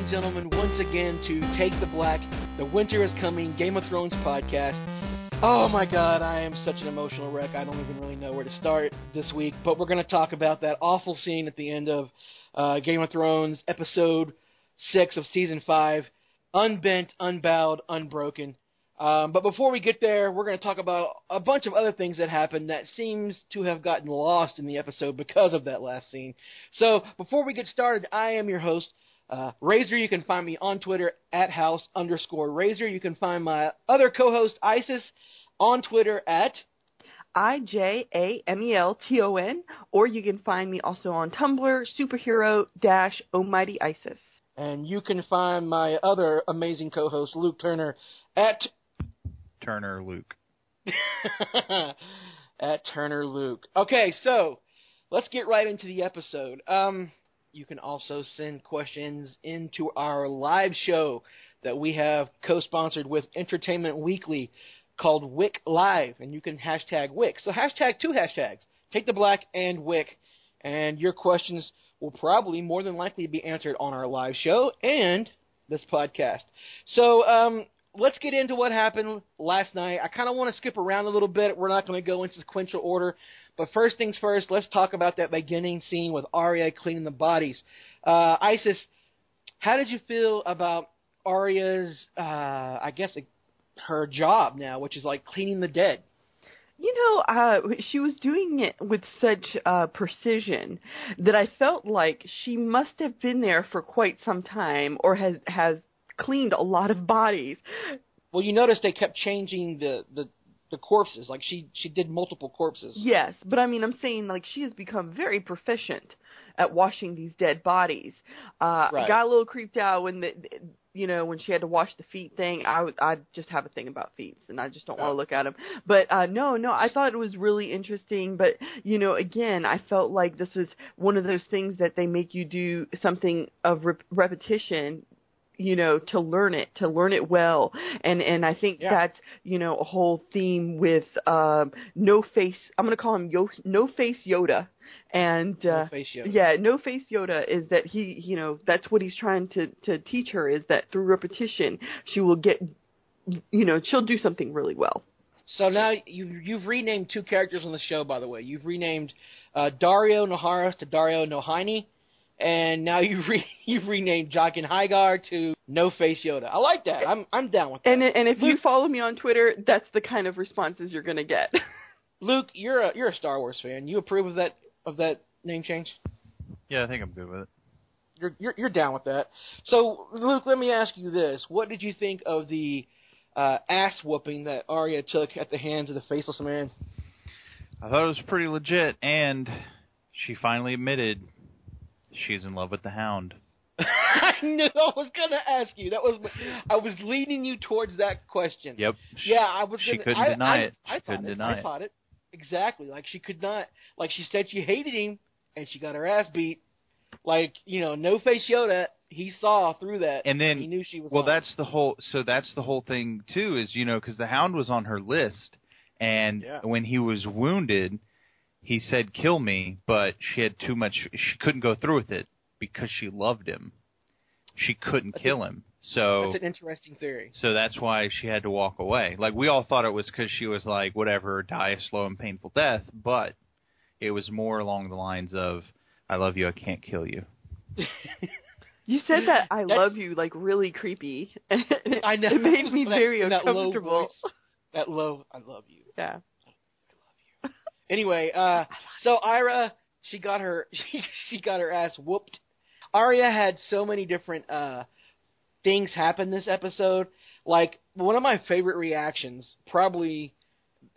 And gentlemen, once again to Take the Black, the Winter is Coming Game of Thrones podcast. Oh my god, I am such an emotional wreck. I don't even really know where to start this week, but we're going to talk about that awful scene at the end of uh, Game of Thrones, episode 6 of season 5 Unbent, Unbowed, Unbroken. Um, but before we get there, we're going to talk about a bunch of other things that happened that seems to have gotten lost in the episode because of that last scene. So before we get started, I am your host, uh, Razor, you can find me on Twitter at house underscore Razor. You can find my other co-host Isis on Twitter at I J A M E L T O N, or you can find me also on Tumblr, superhero dash Almighty Isis. And you can find my other amazing co-host Luke Turner at Turner Luke. at Turner Luke. Okay, so let's get right into the episode. Um, you can also send questions into our live show that we have co-sponsored with Entertainment Weekly called Wick Live, and you can hashtag Wick. So hashtag two hashtags, Take the Black and Wick, and your questions will probably more than likely be answered on our live show and this podcast. So um, let's get into what happened last night. I kind of want to skip around a little bit. We're not going to go in sequential order. But first things first, let's talk about that beginning scene with Arya cleaning the bodies. Uh, Isis, how did you feel about Arya's, uh, I guess, her job now, which is like cleaning the dead? You know, uh, she was doing it with such uh, precision that I felt like she must have been there for quite some time, or has has cleaned a lot of bodies. Well, you notice they kept changing the the the corpses. Like she she did multiple corpses. Yes, but I mean, I'm saying like she has become very proficient at washing these dead bodies. Uh, right. I got a little creeped out when the you know when she had to wash the feet thing. I I just have a thing about feet, and I just don't want to look at them. But uh, no, no, I thought it was really interesting. But you know, again, I felt like this was one of those things that they make you do something of re- repetition you know to learn it to learn it well and and i think Yeah. that's you know a whole theme with um no face i'm going to call him Yo- no face yoda and uh No face Yoda. yeah no face yoda is that he you know that's what he's trying to to teach her is that through repetition she will get you know she'll do something really well So now you you've renamed two characters on the show. By the way, you've renamed uh, Daario Naharis to Dario Nohini, and now you re, you've renamed Jaqen H'ghar to No Face Yoda. I like that. I'm I'm down with that. and and if you follow me on twitter that's the kind of responses you're going to get Luke, you're a you're a Star Wars fan. You approve of that of that name change? Yeah, I think I'm good with it. You're you're, you're down with that. So Luke, let me ask you this: What did you think of the uh, ass whooping that Arya took at the hands of the faceless man? I thought it was pretty legit, and she finally admitted she's in love with the Hound. I knew I was gonna ask you. That was I was leading you towards that question. Yep. Yeah, I was. She gonna, couldn't I, deny I, it. I She thought couldn't it. deny I it. thought it exactly. Like she could not. Like she said, she hated him, and she got her ass beat. Like you know, no face Yoda. He saw through that, And then, he knew she was. well, that's the whole. So that's the whole thing too. Is you know because the Hound was on her list, and Yeah. when he was wounded, he said kill me, but she had too much. She couldn't go through with it because she loved him. She couldn't That's kill him. So That's an interesting theory. so that's why she had to walk away. Like we all thought it was because she was like, whatever, die a slow and painful death, but it was more along the lines of, I love you, I can't kill you. You said that I That's- love you like really creepy. I know. It made me That- very that low uncomfortable. voice. That low, I love you. Yeah. Anyway, uh, so Arya, she got her, she, she got her ass whooped. Arya had so many different uh, things happen this episode. Like one of my favorite reactions, probably,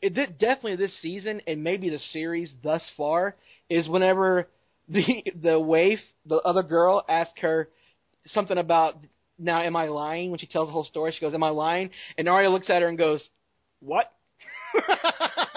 it did, definitely this season and maybe the series thus far, is whenever the the waif, the other girl, asked her something about now am I lying when she tells the whole story. She goes, "Am I lying?" And Arya looks at her and goes, "What?"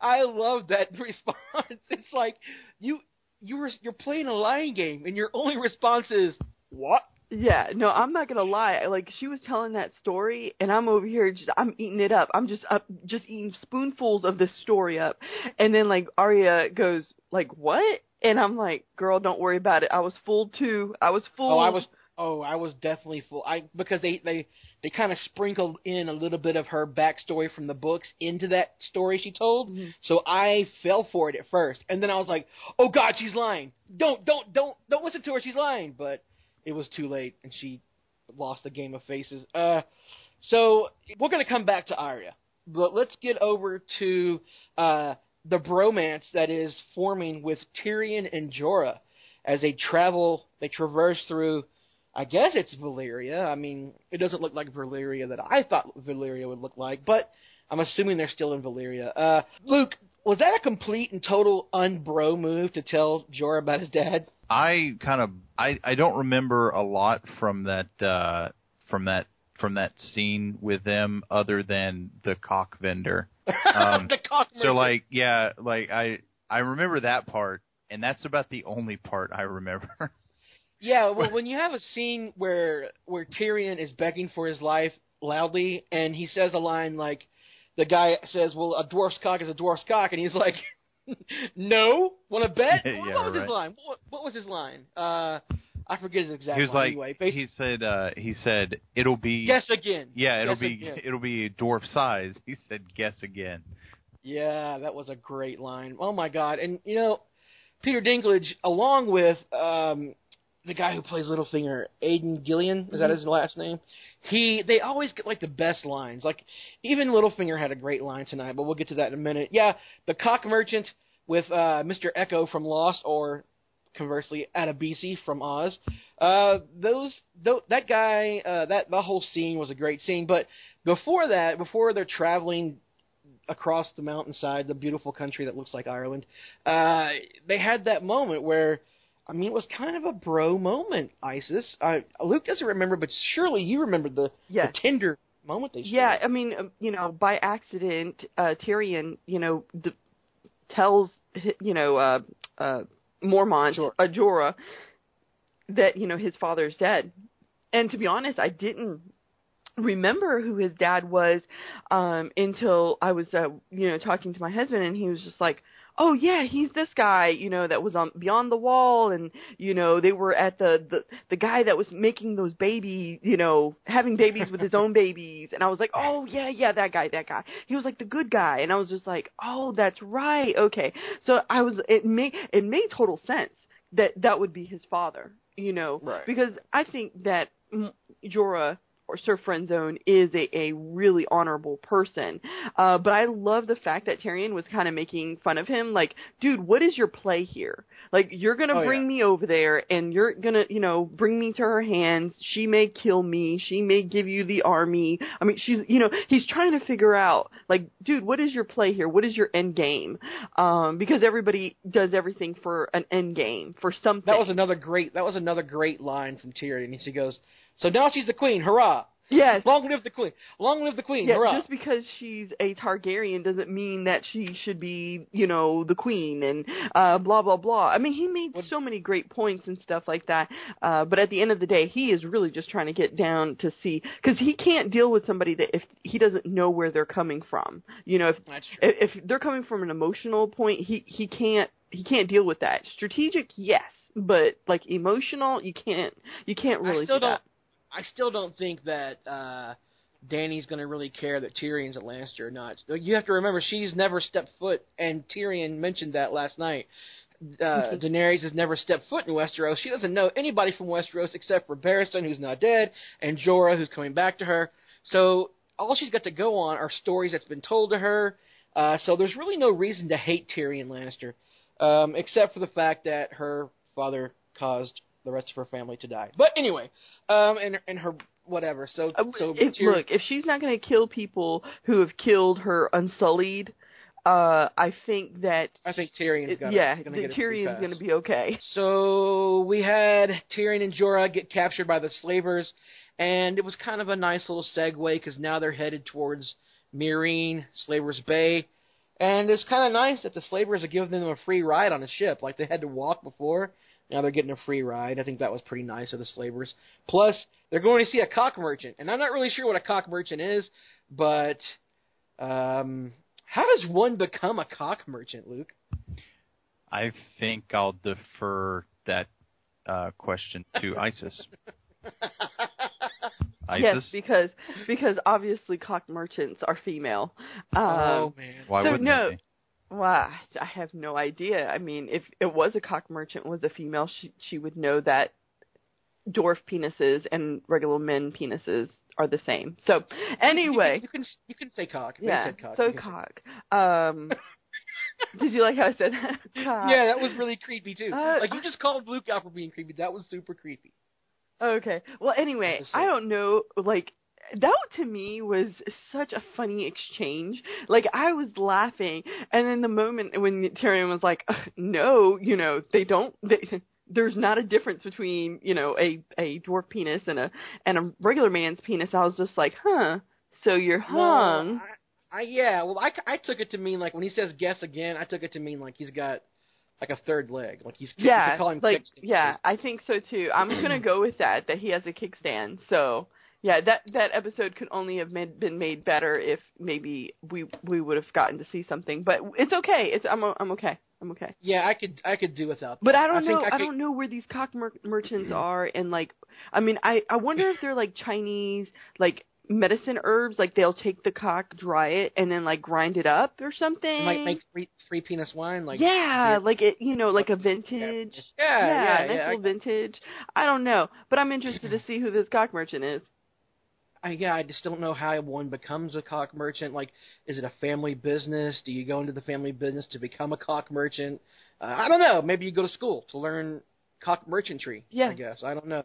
I love that response. It's like you you were you're playing a lying game, and your only response is "What?" Yeah, no, I'm not gonna lie. Like she was telling that story, and I'm over here just I'm eating it up. I'm just up, just eating spoonfuls of this story up, and then like Arya goes like, "What?" And I'm like, "Girl, don't worry about it. I was fooled too. I was fooled." Oh, I was oh I was definitely full. I because they they they kind of sprinkled in a little bit of her backstory from the books into that story she told. Mhm. So I fell for it at first, and then I was like, "Oh God, she's lying! Don't don't don't don't listen to her. She's lying." But it was too late, and she lost the game of faces. Uh, so we're gonna come back to Arya, but let's get over to uh the bromance that is forming with Tyrion and Jorah as they travel. They traverse through. I guess it's Valyria. I mean, it doesn't look like Valyria that I thought Valyria would look like, but I'm assuming they're still in Valyria. Uh, Luke, was that a complete and total unbro move to tell Jorah about his dad? I kind of I I don't remember a lot from that uh from that from that scene with them other than the cock vendor. Um, the cock vendor. So like yeah, like I I remember that part and that's about the only part I remember. Yeah, well, when you have a scene where where Tyrion is begging for his life loudly, and he says a line like, the guy says, "Well, a dwarf's cock is a dwarf's cock," and he's like, "No, want to bet?" Yeah, what was his line? What, what was his line? Uh, I forget his exact he was line. like anyway, Basi- he said uh he said it'll be guess again. yeah, it'll Guess be again. it'll be dwarf size. He said guess again. Yeah, that was a great line. Oh my god! And you know, Peter Dinklage, along with um, the guy who plays Littlefinger, Aidan Gillen, is that his last name? He, they always get like the best lines. Like even Littlefinger had a great line tonight, but we'll get to that in a minute. Yeah, the cock merchant with uh, Mr. Eko from Lost, or conversely, Adebisi from Oz. Uh, those, th- that guy, uh, that the whole scene was a great scene. But before that, before they're traveling across the mountainside, the beautiful country that looks like Ireland, uh, they had that moment where, I mean, it was kind of a bro moment, Isis. I, Luke doesn't remember, but surely you remember the, Yes. the tender moment they shared. Yeah, I mean, um, you know, by accident, uh, Tyrion, you know, d- tells, you know, uh, uh, Mormont, Jorah. uh, Jorah, that you know his father's dead. And to be honest, I didn't remember who his dad was um until I was uh, you know talking to my husband and he was just like oh yeah he's this guy you know that was on beyond the wall and you know they were at the the the guy that was making those baby you know having babies with his own babies. And I was like oh yeah yeah that guy that guy. He was like the good guy. And I was just like oh that's right. Okay. So I was it made it made total sense that that would be his father you know Right. because I think that Jorah or Sir Friendzone is a, a really honorable person. Uh, but I love the fact that Tyrion was kind of making fun of him. Like, dude, what is your play here? Like, you're gonna Oh, bring yeah. me over there and you're gonna, you know, bring me to her hands. She may kill me. She may give you the army. I mean, she's, you know, he's trying to figure out, like, dude, what is your play here? What is your end game? Um, because everybody does everything for an end game, for something. That was another great. That was another great line from Tyrion. He goes, "So now she's the queen. Hurrah! yes. Long live the queen! Long live the queen! Yeah, Hurrah!" just because she's a Targaryen doesn't mean that she should be, you know, the queen and uh blah blah blah. I mean, he made What- so many great points and stuff like that. Uh but at the end of the day, he is really just trying to get down to see cuz he can't deal with somebody that if he doesn't know where they're coming from. You know, if if, if they're coming from an emotional point, he he can't he can't deal with that. Strategic, yes, but like emotional, you can't you can't really I still do don't. I still don't think that uh, Dany's going to really care that Tyrion's a Lannister or not. You have to remember she's never stepped foot, and Tyrion mentioned that last night. Uh, Daenerys has never stepped foot in Westeros. She doesn't know anybody from Westeros except for Barristan, who's not dead, and Jorah, who's coming back to her. So all she's got to go on are stories that's been told to her. Uh, so there's really no reason to hate Tyrion Lannister, um, except for the fact that her father caused the rest of her family to die. But anyway, um, and and her whatever. So Uh, so if, look, if she's not going to kill people who have killed her unsullied, uh, I think that I think Tyrion's got yeah, gonna the get a Tyrion's going to be okay. So we had Tyrion and Jorah get captured by the slavers, and it was kind of a nice little segue because now they're headed towards Meereen, Slavers Bay, and it's kind of nice that the slavers are giving them a free ride on a ship, like they had to walk before. Now they're getting a free ride. I think that was pretty nice of the slavers. Plus, they're going to see a cock merchant, and I'm not really sure what a cock merchant is, but um, how does one become a cock merchant, Luke? I think I'll defer that uh, question to Isis. Yes, Isis, because because obviously cock merchants are female. Um, oh man. why so wouldn't no- it be? Well, I have no idea. I mean, if it was a cock merchant was a female, she she would know that dwarf penises and regular men penises are the same. So anyway, you can you can say cock. They yeah, cock. so You can say- cock. Um, did you like how I said that? Cock. Yeah, that was really creepy too. Uh, like you just called Luke out for being creepy. That was super creepy. Okay. Well, anyway, I don't know. Like that to me was such a funny exchange. Like I was laughing, and then the moment when Tyrion was like, "No, you know, they don't. They, there's not a difference between you know a a dwarf penis and a and a regular man's penis." I was just like, "Huh." So you're hung. Well, I, I yeah. Well, I, I took it to mean like when he says guess again, I took it to mean like he's got like a third leg. Like he's yeah, call him like kickstand. yeah, I think so too. I'm gonna go with that. That he has a kickstand. So yeah, that that episode could only have made, been made better if maybe we we would have gotten to see something. But it's okay. It's I'm o- I'm okay. I'm okay. Yeah, I could I could do without. That. But I don't think know. I, I, could, don't know where these cock mer- merchants are, and like, I mean, I I wonder if they're like Chinese, like medicine herbs. Like they'll take the cock, dry it, and then like grind it up or something. Might make three three penis wine. Like yeah, beer. like it, you know, like a vintage. Yeah, yeah, nice yeah. little vintage. I don't know, but I'm interested to see who this cock merchant is. I, yeah, I just don't know how one becomes a cock merchant. Like, is it a family business? Do you go into the family business to become a cock merchant? Uh, I don't know. Maybe you go to school to learn cock merchantry. Yeah. I guess I don't know.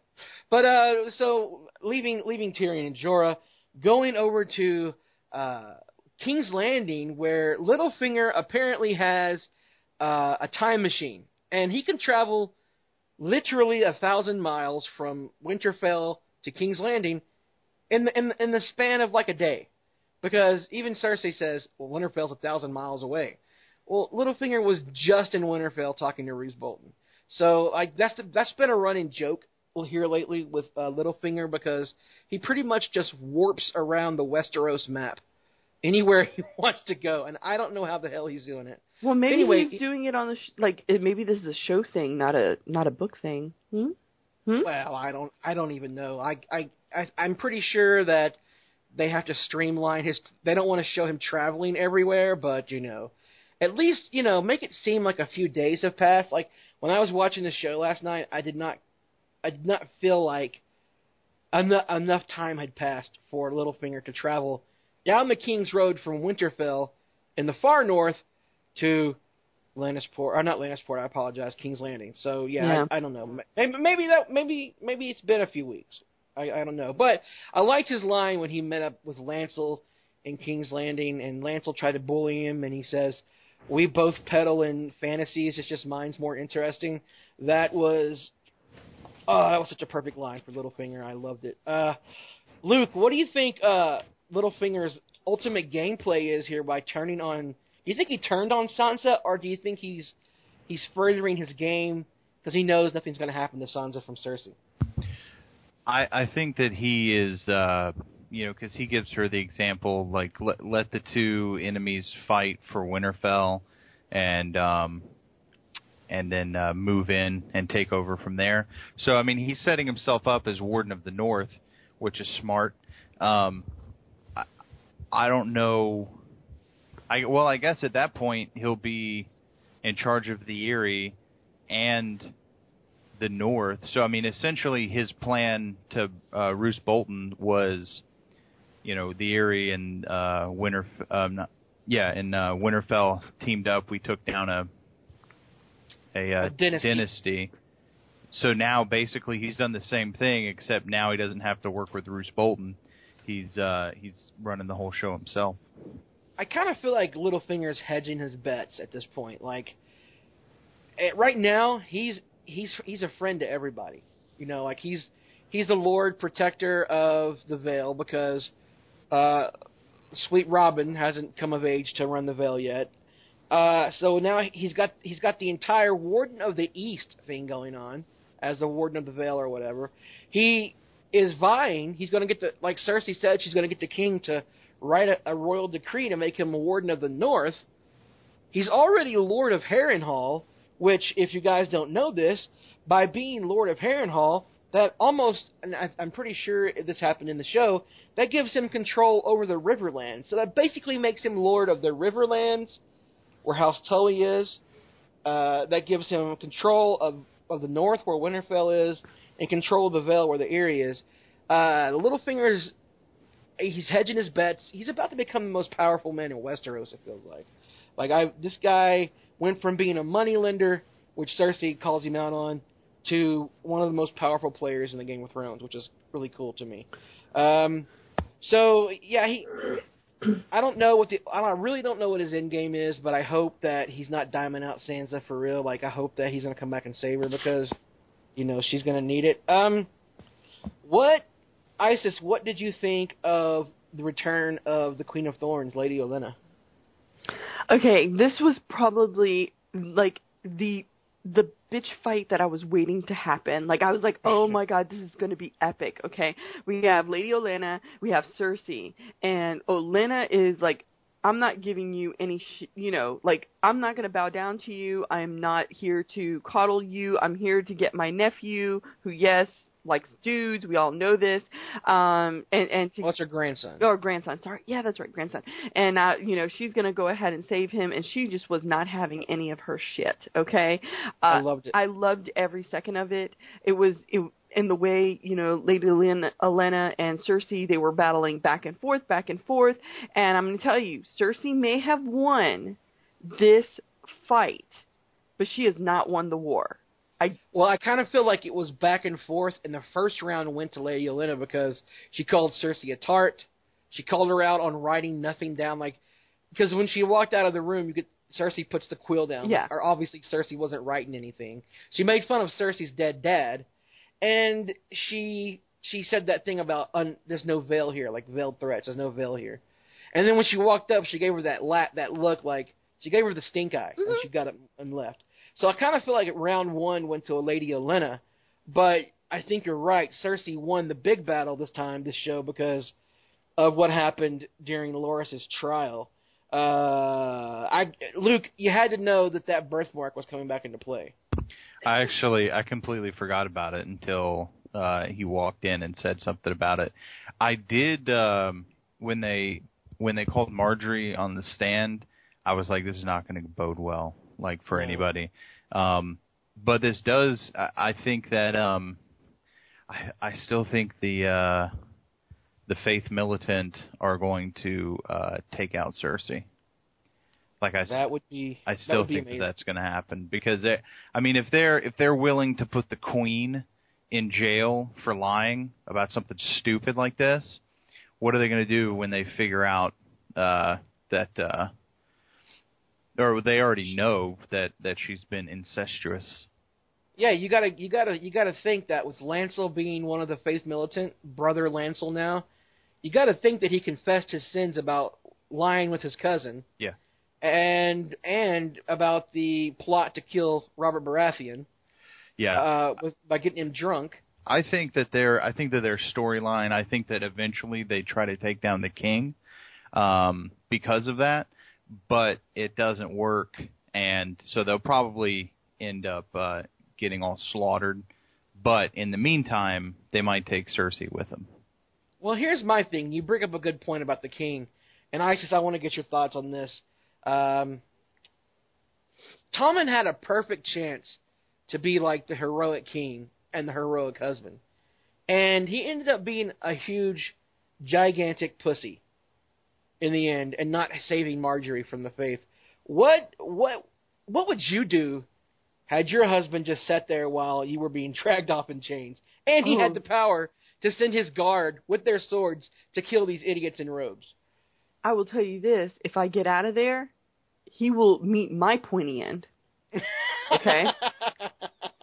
But uh, so leaving leaving Tyrion and Jorah, going over to uh, King's Landing, where Littlefinger apparently has uh, a time machine, and he can travel literally a thousand miles from Winterfell to King's Landing in the in the, in the span of like a day, because even Cersei says, "Well, Winterfell's a thousand miles away." Well, Littlefinger was just in Winterfell talking to Roose Bolton, so like that's the, that's been a running joke here lately with uh, Littlefinger because he pretty much just warps around the Westeros map anywhere he wants to go, and I don't know how the hell he's doing it. Well, maybe Anyway, he's doing it on the sh- like it, maybe this is a show thing, not a not a book thing. Hmm? Hmm? Well, I don't I don't even know. I I, I I'm pretty sure that they have to streamline his they don't want to show him traveling everywhere, but you know, at least, you know, make it seem like a few days have passed. Like when I was watching the show last night, I did not I did not feel like enough enough time had passed for Littlefinger to travel down the King's Road from Winterfell in the far north to Lannisport, or not Lannisport. I apologize, King's Landing. So yeah, Yeah. I, I don't know. Maybe, maybe that maybe maybe it's been a few weeks. I, I don't know, but I liked his line when he met up with Lancel in King's Landing, and Lancel tried to bully him, and he says, "We both peddle in fantasies. It's just mine's more interesting." That was, oh, that was such a perfect line for Littlefinger. I loved it. Uh, Luke, what do you think uh, Littlefinger's ultimate gameplay is here by turning on? Do you think he turned on Sansa, or do you think he's he's furthering his game because he knows nothing's going to happen to Sansa from Cersei? I I think that he is, uh, you know, because he gives her the example like let let the two enemies fight for Winterfell, and um, and then uh, move in and take over from there. So I mean, he's setting himself up as Warden of the North, which is smart. Um, I, I don't know. I well, I guess at that point he'll be in charge of the Eyrie and the North. So I mean, essentially his plan to uh, Roose Bolton was, you know, the Eyrie and uh, Winter, um, not, yeah, and uh, Winterfell teamed up. We took down a a, uh, A dynasty. dynasty. So now basically he's done the same thing, except now he doesn't have to work with Roose Bolton. He's uh, he's running the whole show himself. I kind of feel like Littlefinger's hedging his bets at this point. Like, eh, right now he's he's he's a friend to everybody. You know, like he's he's the Lord Protector of the Vale because uh, Sweet Robin hasn't come of age to run the Vale yet. Uh, so now he's got he's got the entire Warden of the East thing going on as the Warden of the Vale or whatever. He is vying. He's going to get the like Cersei said. She's going to get the king to write a, a royal decree to make him a Warden of the North. He's already Lord of Harrenhal, which, if you guys don't know this, by being Lord of Harrenhal, that almost, I, I'm pretty sure this happened in the show, that gives him control over the Riverlands. So that basically makes him Lord of the Riverlands, where House Tully is. Uh, that gives him control of, of the North, where Winterfell is, and control of the Vale, where the Eyrie is. Uh, Littlefinger's he's hedging his bets. He's about to become the most powerful man in Westeros. It feels like. Like I, this guy went from being a moneylender, which Cersei calls him out on, to one of the most powerful players in the Game of Thrones, which is really cool to me. Um, so yeah, he. I don't know what the I really don't know what his end game is, but I hope that he's not diamond out Sansa for real. Like I hope that he's gonna come back and save her because, you know, she's gonna need it. Um, what Isis? What did you think of the return of the Queen of Thorns, Lady Olenna? Okay, this was probably like the the bitch fight that I was waiting to happen. Like I was like, "Oh my god, this is going to be epic." Okay. We have Lady Olenna, we have Cersei, and Olenna is like I'm not giving you any sh- you know, like I'm not going to bow down to you. I'm not here to coddle you. I'm here to get my nephew who yes, likes dudes. We all know this. Um and and to What's her grandson? or grandson. Sorry, yeah, that's right, grandson. And uh, you know, she's gonna go ahead and save him, and she just was not having any of her shit. Okay, uh, I loved it. I loved every second of it. It was it, in the way you know, Lady Lynn, Elena and Cersei they were battling back and forth, back and forth. And I'm gonna tell you, Cersei may have won this fight, but she has not won the war. I Well, I kind of feel like it was back and forth, and the first round went to Lady Olenna because she called Cersei a tart. She called her out on writing nothing down, like because when she walked out of the room, you could Cersei puts the quill down. Yeah. Or obviously Cersei wasn't writing anything. She made fun of Cersei's dead dad, and she she said that thing about un, there's no veil here, like veiled threats. There's no veil here. And then when she walked up, she gave her that la- that look like she gave her the stink eye when mm-hmm. she got up and left. So I kind of feel like round one went to a Lady Elena, but I think you're right. Cersei won the big battle this time, this show, because of what happened during Loras's trial. Uh, I Luke, you had to know that that birthmark was coming back into play. I actually I completely forgot about it until uh he walked in and said something about it. I did um when they when they called Margaery on the stand, I was like this is not going to bode well like for anybody. Um but this does I, I think that um I I still think the uh the faith militant are going to uh take out Cersei. Like I, That would be. I still be think that that's going to happen because they, I mean, if they're if they're willing to put the queen in jail for lying about something stupid like this, what are they going to do when they figure out uh, that, uh, or they already know that that she's been incestuous? Yeah, you gotta, you gotta, you gotta think that with Lancel being one of the faith militant, brother Lancel now, you gotta think that he confessed his sins about lying with his cousin. Yeah. And and about the plot to kill Robert Baratheon, Yeah, uh, with by getting him drunk. I think that their I think that their storyline. I think that eventually they try to take down the king um, because of that, but it doesn't work, and so they'll probably end up uh, getting all slaughtered. But in the meantime, they might take Cersei with them. Well, here's my thing. You bring up a good point about the king, and Isis. I want to get your thoughts on this. Um, Tommen had a perfect chance to be like the heroic king and the heroic husband, and he ended up being a huge, gigantic pussy in the end, and not saving Margaery from the faith. What what what would you do had your husband just sat there while you were being dragged off in chains, and he Oh. had the power to send his guard with their swords to kill these idiots in robes? I will tell you this: if I get out of there, he will meet my pointy end. Okay.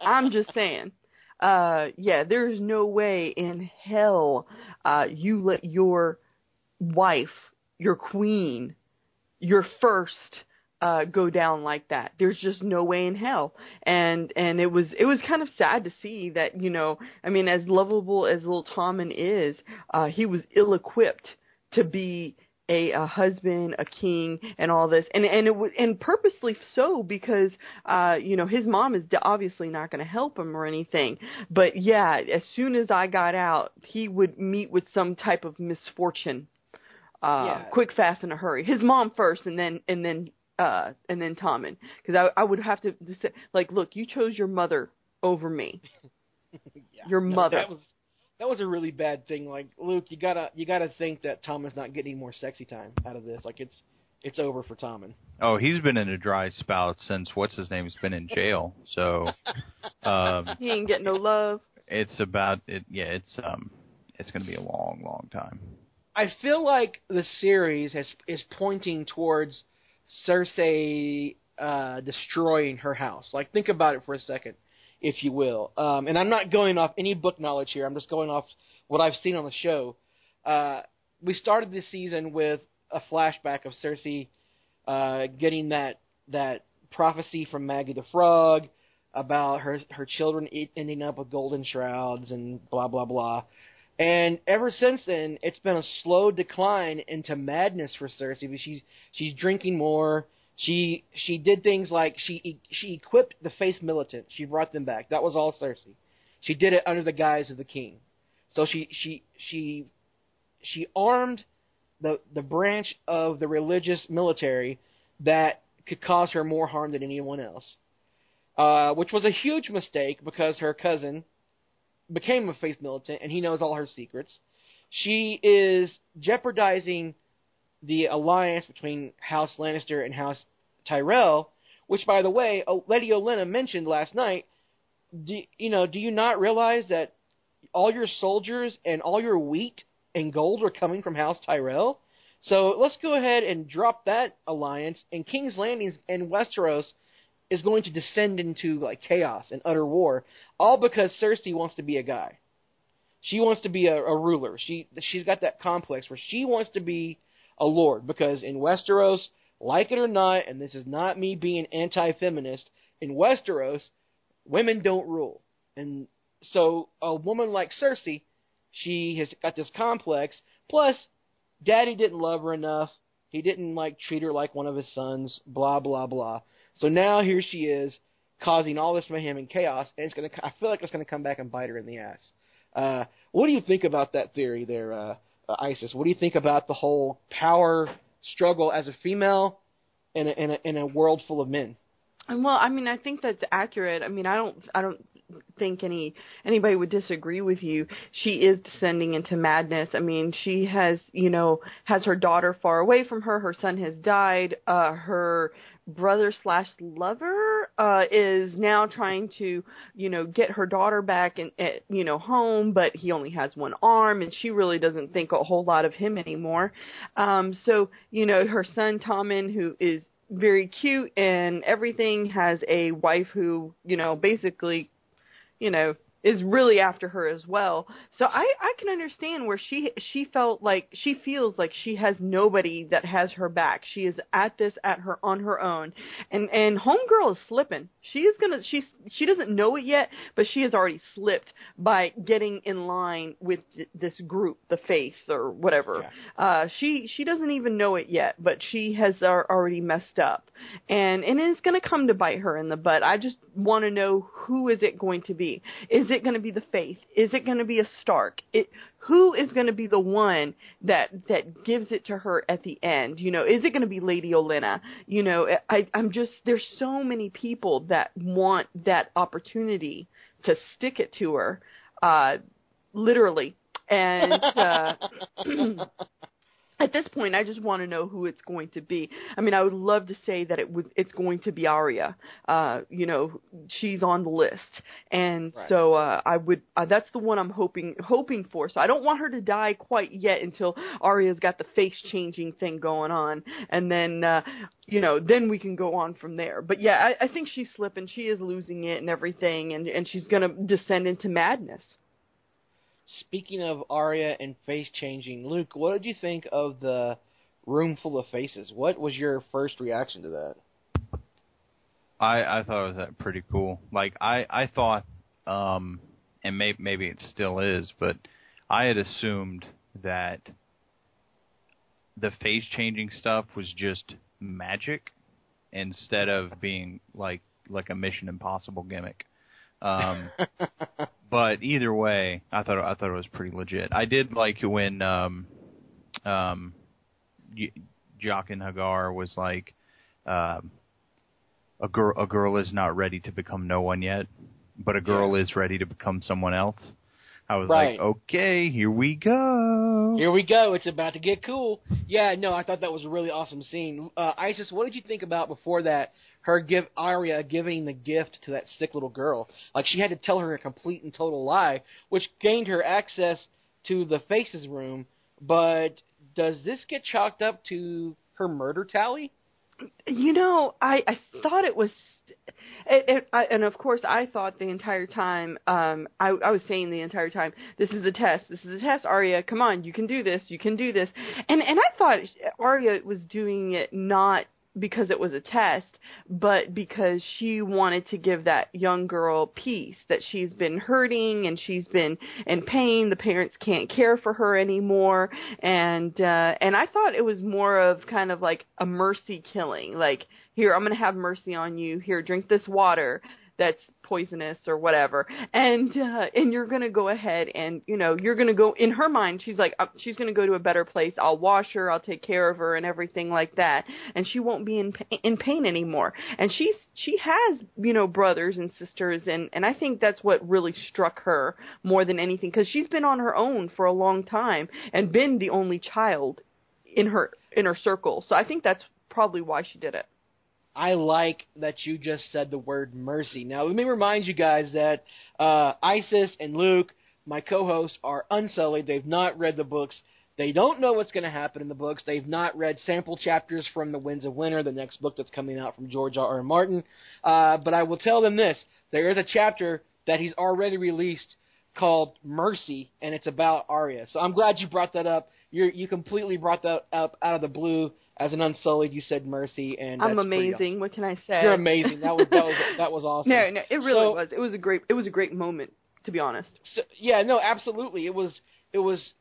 I'm just saying. Uh, yeah, there's no way in hell uh, you let your wife, your queen, your first uh, go down like that. There's just no way in hell. And and it was it was kind of sad to see that you know I mean as lovable as little Tommen is, uh, he was ill equipped to be a, a husband, a king, and all this, and and it was and purposely so because uh you know his mom is obviously not going to help him or anything. But yeah, as soon as I got out, he would meet with some type of misfortune, uh, Yeah. quick, fast, in a hurry. His mom first, and then and then uh and then Tommen, because I I would have to just say like, look, you chose your mother over me. Yeah. Your No, mother. That was that was a really bad thing. Like Luke, you gotta you gotta think that Tom is not getting any more sexy time out of this. Like it's it's over for Tommen. Oh, he's been in a dry spout since what's his name's been in jail. So um, He ain't getting no love. it's about it. Yeah, it's um, it's going to be a long, long time. I feel like the series has is pointing towards Cersei uh, destroying her house. Like, think about it for a second, if you will. Um, and I'm not going off any book knowledge here. I'm just going off what I've seen on the show. Uh, we started this season with a flashback of Cersei uh, getting that that prophecy from Maggie the Frog about her her children ending up with golden shrouds and blah blah blah. And ever since then, it's been a slow decline into madness for Cersei. But she's she's drinking more. She she did things like she she equipped the faith militant. She brought them back. That was all Cersei. She did it under the guise of the king. So she she she she armed the the branch of the religious military that could cause her more harm than anyone else. Uh, which was a huge mistake because her cousin became a faith militant and he knows all her secrets. She is jeopardizing the alliance between House Lannister and House Tyrell, which, by the way, Lady Olenna mentioned last night. Do, you know, do you not realize that all your soldiers and all your wheat and gold are coming from House Tyrell? So let's go ahead and drop that alliance, and King's Landing and Westeros is going to descend into like chaos and utter war, all because Cersei wants to be a guy. She wants to be a, a ruler. She she's got that complex where she wants to be a lord because in Westeros, like it or not, and this is not me being anti-feminist, in Westeros, women don't rule, and so a woman like Cersei, she has got this complex. Plus, Daddy didn't love her enough. He didn't like treat her like one of his sons. Blah blah blah. So now here she is, causing all this mayhem and chaos, and it's gonna. I feel like it's gonna come back and bite her in the ass. Uh, what do you think about that theory there, uh, uh, Isis? What do you think about the whole power struggle as a female in a, in a, in a world full of men? Well, I mean, I think that's accurate. I mean, I don't, I don't think any anybody would disagree with you. She is descending into madness. I mean, she has, you know, has her daughter far away from her. Her son has died. Uh, her brother slash lover uh is now trying to you know get her daughter back and at you know home but he only has one arm and she really doesn't think a whole lot of him anymore um so you know her son Tommen who is very cute and everything has a wife who you know basically you know is really after her as well. So I I can understand where she she felt like she feels like she has nobody that has her back. She is at this at her on her own. And and homegirl is slipping. She is to she's she doesn't know it yet, but she has already slipped by getting in line with th- this group, the faith or whatever. Uh she she doesn't even know it yet, but she has ar- already messed up. And and it's going to come to bite her in the butt. I just want to know who is it going to be? Is it going to be the Faith? Is it going to be a Stark? It who is going to be the one that that gives it to her at the end? You know, is it going to be Lady Olenna? You know, I I'm just there's so many people that want that opportunity to stick it to her, uh, literally, and. Uh, at this point, I just want to know who it's going to be. I mean, I would love to say that it was it's going to be Arya. Uh, you know, she's on the list, and Right. so uh, I would. Uh, that's the one I'm hoping hoping for. So I don't want her to die quite yet until Arya's got the face changing thing going on, and then uh, you know, then we can go on from there. But yeah, I, I think she's slipping. She is losing it and everything, and and she's gonna descend into madness. Speaking of Arya and face changing, Luke, what did you think of the room full of faces? What was your first reaction to that? I I thought it was uh, pretty cool. Like I I thought, um, and maybe maybe it still is, but I had assumed that the face changing stuff was just magic instead of being like like a Mission Impossible gimmick. Um, but either way, I thought I thought it was pretty legit. I did like when um, um, y- Jaqen H'ghar was like. Um, a girl a girl is not ready to become no one yet, but a girl is ready to become someone else. I was Right. like, okay, here we go. Here we go. It's about to get cool. Yeah, no, I thought that was a really awesome scene. Uh, Isis, what did you think about before that? Her give Arya giving the gift to that sick little girl. Like she had to tell her a complete and total lie, which gained her access to the Faces room. But does this get chalked up to her murder tally? You know, I I thought it was, it, it, I, and of course I thought the entire time. Um, I I was saying the entire time, this is a test. This is a test, Arya. Come on, you can do this. You can do this. And and I thought Arya was doing it not because it was a test, but because she wanted to give that young girl peace that she's been hurting and she's been in pain. The parents can't care for her anymore, and uh, and I thought it was more of kind of like a mercy killing. Like here, I'm gonna have mercy on you. Here, drink this water that's poisonous or whatever. And uh and you're going to go ahead and you know you're going to go in her mind she's like uh, she's going to go to a better place. I'll wash her. I'll take care of her and everything like that. And she won't be in in pain anymore. And she's she has you know brothers and sisters and and I think that's what really struck her more than anything cuz she's been on her own for a long time and been the only child in her in her circle. So I think that's probably why she did it I like that you just said the word mercy. Now, let me remind you guys that uh, Isis and Luke, my co-hosts, are unsullied. They've not read the books. They don't know what's going to happen in the books. They've not read sample chapters from The Winds of Winter, the next book that's coming out from George R. R. Martin. Uh, but I will tell them this: there is a chapter that he's already released called Mercy, and it's about Arya. So I'm glad you brought that up. You you completely brought that up out of the blue. As an unsullied, you said Mercy, and I'm amazing awesome. what can I say You're amazing. That was that was that was awesome. No, no, it really So- was. It was a great. It was a great moment, to be honest. So, yeah, no, absolutely. It was it was.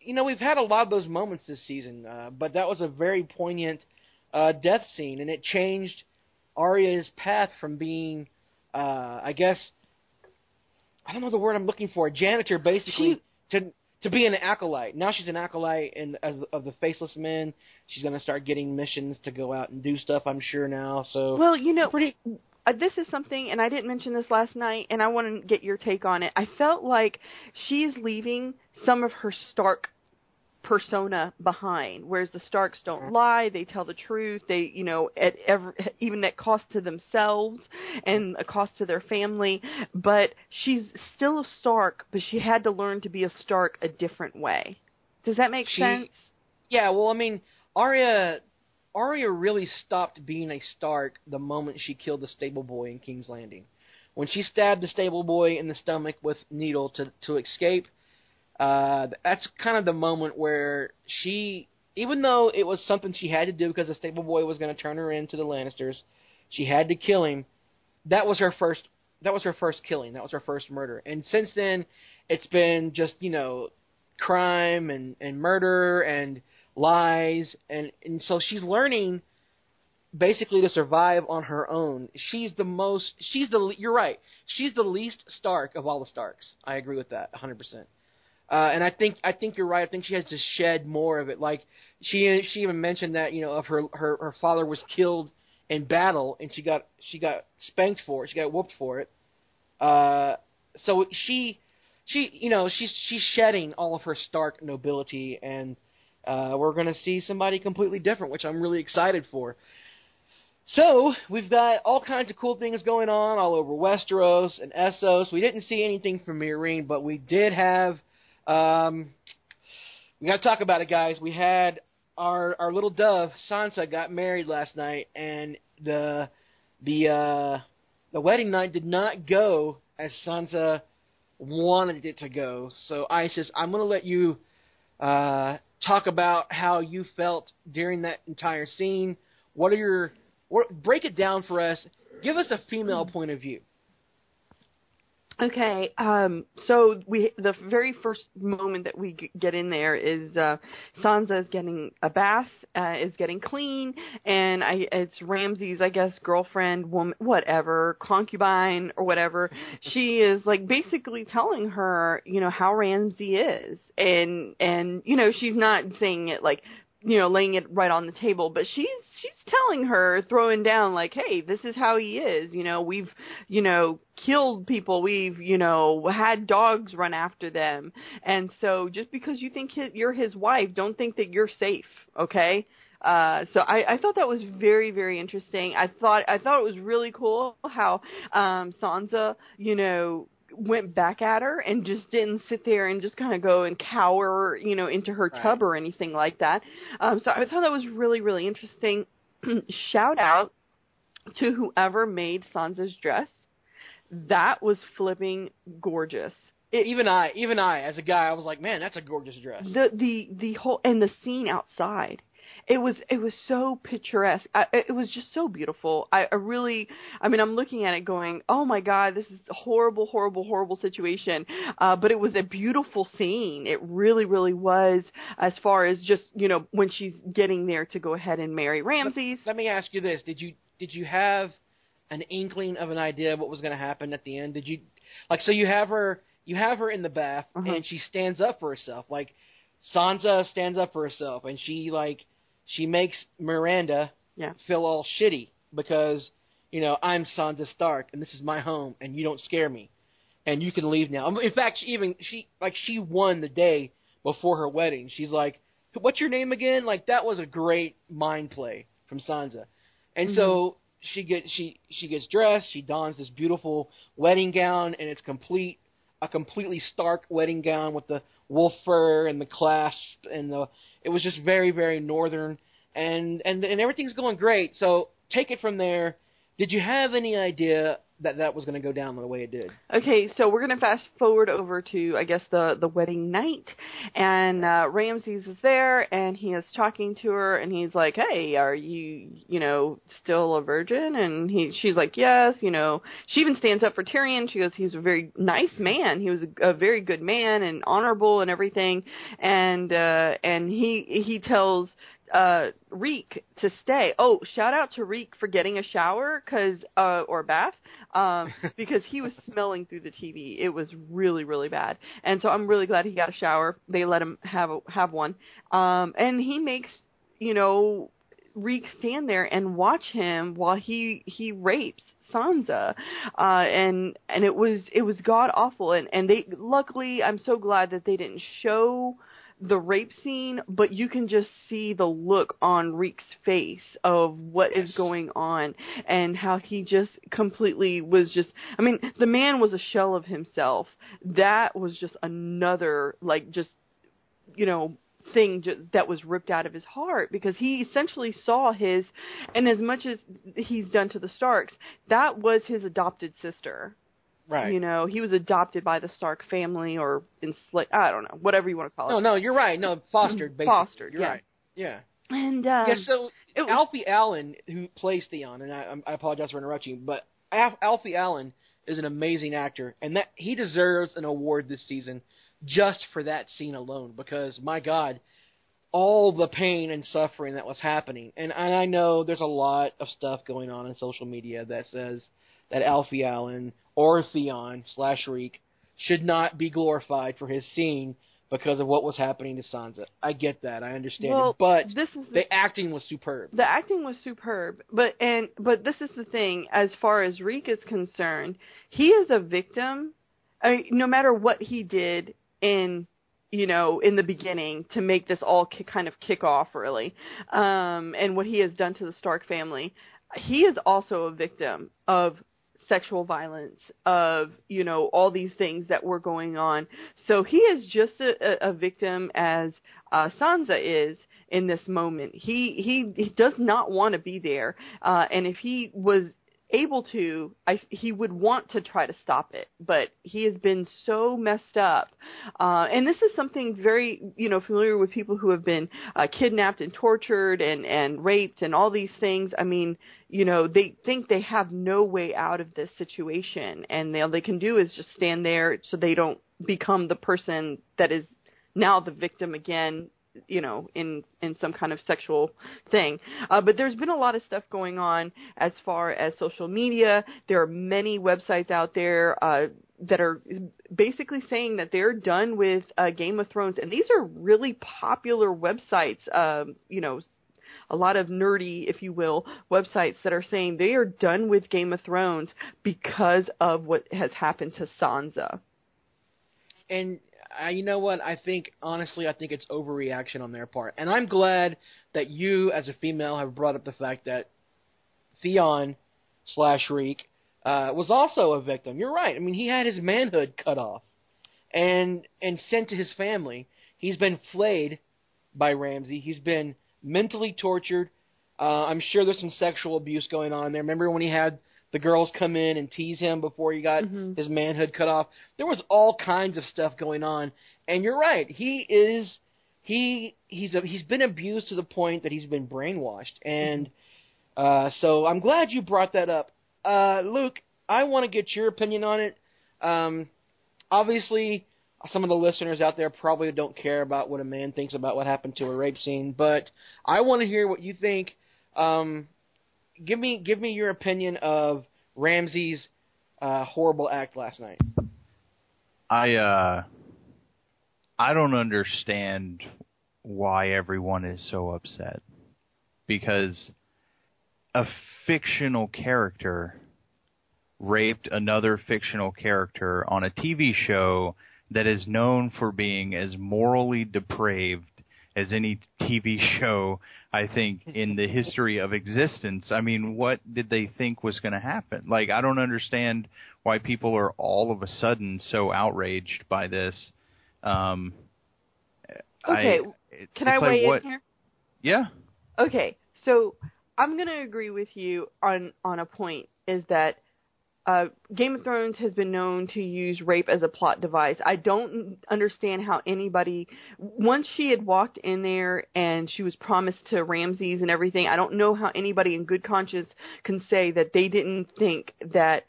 You know, we've had a lot of those moments this season, uh, but that was a very poignant uh, death scene, and it changed Arya's path from being, uh, I guess, I don't know the word I'm looking for, a janitor, basically, to to be an acolyte. Now she's an acolyte and as, of the Faceless Men. She's going to start getting missions to go out and do stuff. I'm sure now. So Well, you know, pretty. uh, this is something, and I didn't mention this last night, and I want to get your take on it. I felt like she's leaving some of her Stark persona behind, whereas the Starks don't lie; they tell the truth. They, you know, at every, even at cost to themselves and a cost to their family. But she's still a Stark, but she had to learn to be a Stark a different way. Does that make She- sense? Yeah, well, I mean, Arya, Arya really stopped being a Stark the moment she killed the stable boy in King's Landing. When she stabbed the stable boy in the stomach with needle to to escape, uh, that's kind of the moment where she, even though it was something she had to do because the stable boy was going to turn her into the Lannisters, she had to kill him. That was her first. That was her first killing. That was her first murder. And since then, it's been just you know, crime and and murder and lies and and so she's learning basically to survive on her own. She's the most. She's the. You're right. She's the least Stark of all the Starks. I agree with that 100. Uh, and I think I think you're right. I think she has to shed more of it. Like she she even mentioned that you know of her her her father was killed in battle and she got she got spanked for it. She got whooped for it. Uh, so she she you know she's she's shedding all of her Stark nobility and uh, we're going to see somebody completely different, which I'm really excited for. So we've got all kinds of cool things going on all over Westeros and Essos. We didn't see anything from Meereen, but we did have. Um, we got to talk about it, guys. We had our our little dove Sansa got married last night, and the the uh, the wedding night did not go as Sansa wanted it to go. So Isis, I'm going to let you uh, talk about how you felt during that entire scene. What are your what, break it down for us? Give us a female point of view. Okay, um, so we the very first moment that we get in there is uh, Sansa is getting a bath, uh, is getting clean, and I it's Ramsay's I guess girlfriend, woman, whatever, concubine or whatever. She is like basically telling her, you know, how Ramsay is, and and you know she's not saying it like you know, laying it right on the table, but she's she's telling her, throwing down like, "Hey, this is how he is. You know, we've, you know, killed people. We've, you know, had dogs run after them. And so just because you think you're his wife, don't think that you're safe, okay?" Uh, so I, I thought that was very, very interesting. I thought I thought it was really cool how um, Sansa, you know, went back at her and just didn't sit there and just kind of go and cower, you know, into her tub or anything like that. Um, so I thought that was really, really interesting. Shout out to whoever made Sansa's dress. That was flipping gorgeous. It, even I, even I, as a guy, I was like, man, that's a gorgeous dress. The the the whole and the scene outside it was it was so picturesque. I, it was just so beautiful. I, I really, I mean, I'm looking at it going, oh my god, this is a horrible, horrible, horrible situation. Uh, but it was a beautiful scene. It really, really was. As far as just you know when she's getting there to go ahead and marry Ramses. Let, let me ask you this: Did you did you have an inkling of an idea of what was going to happen at the end? Did you like so you have her you have her in the bath uh-huh. and she stands up for herself like Sansa stands up for herself and she like she makes Myranda yeah. feel all shitty because you know I'm Sansa Stark and this is my home and you don't scare me and you can leave now. In fact, she even she like she won the day before her wedding. She's like, "What's your name again?" Like that was a great mind play from Sansa. And mm-hmm. so she gets she she gets dressed. She dons this beautiful wedding gown, and it's complete a completely stark wedding gown with the wolf fur and the clasp and the it was just very, very northern, and and and everything's going great. So take it from there. Did you have any idea that that was going to go down the way it did? Okay, so we're going to fast forward over to I guess the the wedding night, and uh, Ramses is there, and he is talking to her, and he's like, "Hey, are you you know still a virgin?" And he she's like, "Yes." You know, she even stands up for Tyrion. She goes, "He's a very nice man. He was a, a very good man and honorable and everything." And uh, and he he tells uh Reek to stay. Oh, shout out to Reek for getting a shower cuz uh or bath um because he was smelling through the TV. It was really really bad. And so I'm really glad he got a shower. They let him have a, have one. Um and he makes, you know, Reek stand there and watch him while he he rapes Sansa, uh, and and it was it was god awful, and and they luckily I'm so glad that they didn't show the rape scene, but you can just see the look on Reek's face of what yes. is going on and how he just completely was just I mean, the man was a shell of himself. That was just another like just you know thing that was ripped out of his heart because he essentially saw his and as much as he's done to the Starks, that was his adopted sister Right. You know, he was adopted by the Stark family or enslaved. I don't know, whatever you want to call it. No, no, you're right. No, fostered. Basically. Fostered. You're yeah. right. Yeah. And um, yeah, so was, Alfie Allen, who plays Theon, and I, I apologize for interrupting, but Alfie Allen is an amazing actor, and that he deserves an award this season just for that scene alone. Because my God, all the pain and suffering that was happening. And, and I know there's a lot of stuff going on in social media that says that Alfie Allen or Theon slash Reek should not be glorified for his scene because of what was happening to Sansa. I get that. I understand Well, it. But this is the acting was superb. the acting was superb but and but this is the thing as far as Reek is concerned he is a victim I, no matter what he did in you know in the beginning to make this all ki- kind of kick off really um and what he has done to the Stark family he is also a victim of sexual violence of you know all these things that were going on so he is just a, a, victim as uh Sansa is in this moment. He he he does not want to be there, uh, and if he was able to, I, he would want to try to stop it, but he has been so messed up. Uh, and this is something very you know familiar with people who have been uh, kidnapped and tortured and and raped and all these things. I mean, you know, they think they have no way out of this situation, and they, all they can do is just stand there so they don't become the person that is now the victim again you know in in some kind of sexual thing uh, but there's been a lot of stuff going on as far as social media there are many websites out there uh that are basically saying that they're done with uh, Game of Thrones, and these are really popular websites. Um, you know, a lot of nerdy, if you will, websites that are saying they are done with Game of Thrones because of what has happened to Sansa. and uh, you know what? I think honestly, I think it's overreaction on their part, and I'm glad that you, as a female, have brought up the fact that Theon slash Reek uh, was also a victim. You're right. I mean, he had his manhood cut off and and sent to his family. He's been flayed by Ramsay. He's been mentally tortured. Uh, I'm sure there's some sexual abuse going on there. Remember when he had the girls come in and tease him before he got Mhm. his manhood cut off? There was all kinds of stuff going on. And you're right. He is he he's a, he's been abused to the point that he's been brainwashed. And uh, so I'm glad you brought that up. Uh, Luke, I want to get your opinion on it. Um, obviously, some of the listeners out there probably don't care about what a man thinks about what happened to a rape scene, but I want to hear what you think. Um, give me give me your opinion of Ramsay's uh, horrible act last night. I uh I don't understand why everyone is so upset because a fictional character raped another fictional character on a TV show that is known for being as morally depraved as any TV show I think in the history of existence. I mean, what did they think was going to happen? Like I don't understand why people are all of a sudden so outraged by this. Um Okay, I, Can I like weigh what, in here? Yeah. Okay, so I'm going to agree with you on on a point is that uh, Game of Thrones has been known to use rape as a plot device. I don't understand how anybody once she had walked in there and she was promised to Ramses and everything. I don't know how anybody in good conscience can say that they didn't think that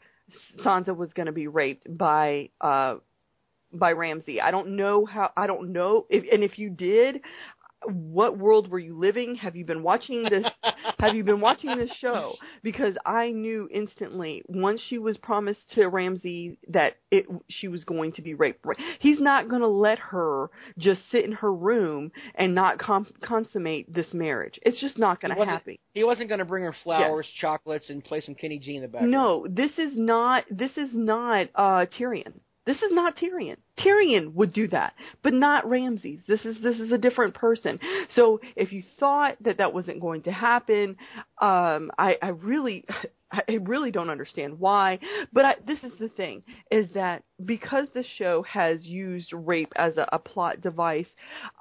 Sansa was going to be raped by uh by Ramsay. I don't know how I don't know if and if you did what world were you living? Have you been watching this? have you been watching this show? Because I knew instantly once she was promised to Ramsay that it she was going to be raped. He's not going to let her just sit in her room and not com- consummate this marriage. It's just not going to happen. He wasn't going to bring her flowers, chocolates, and play some Kenny G in the background. No, this is not. This is not uh, Tyrion. This is not Tyrion. Tyrion would do that, but not Ramses. This is this is a different person. So if you thought that that wasn't going to happen, um, I, I really. I really don't understand why, but I, this is the thing: is that because the show has used rape as a, a plot device,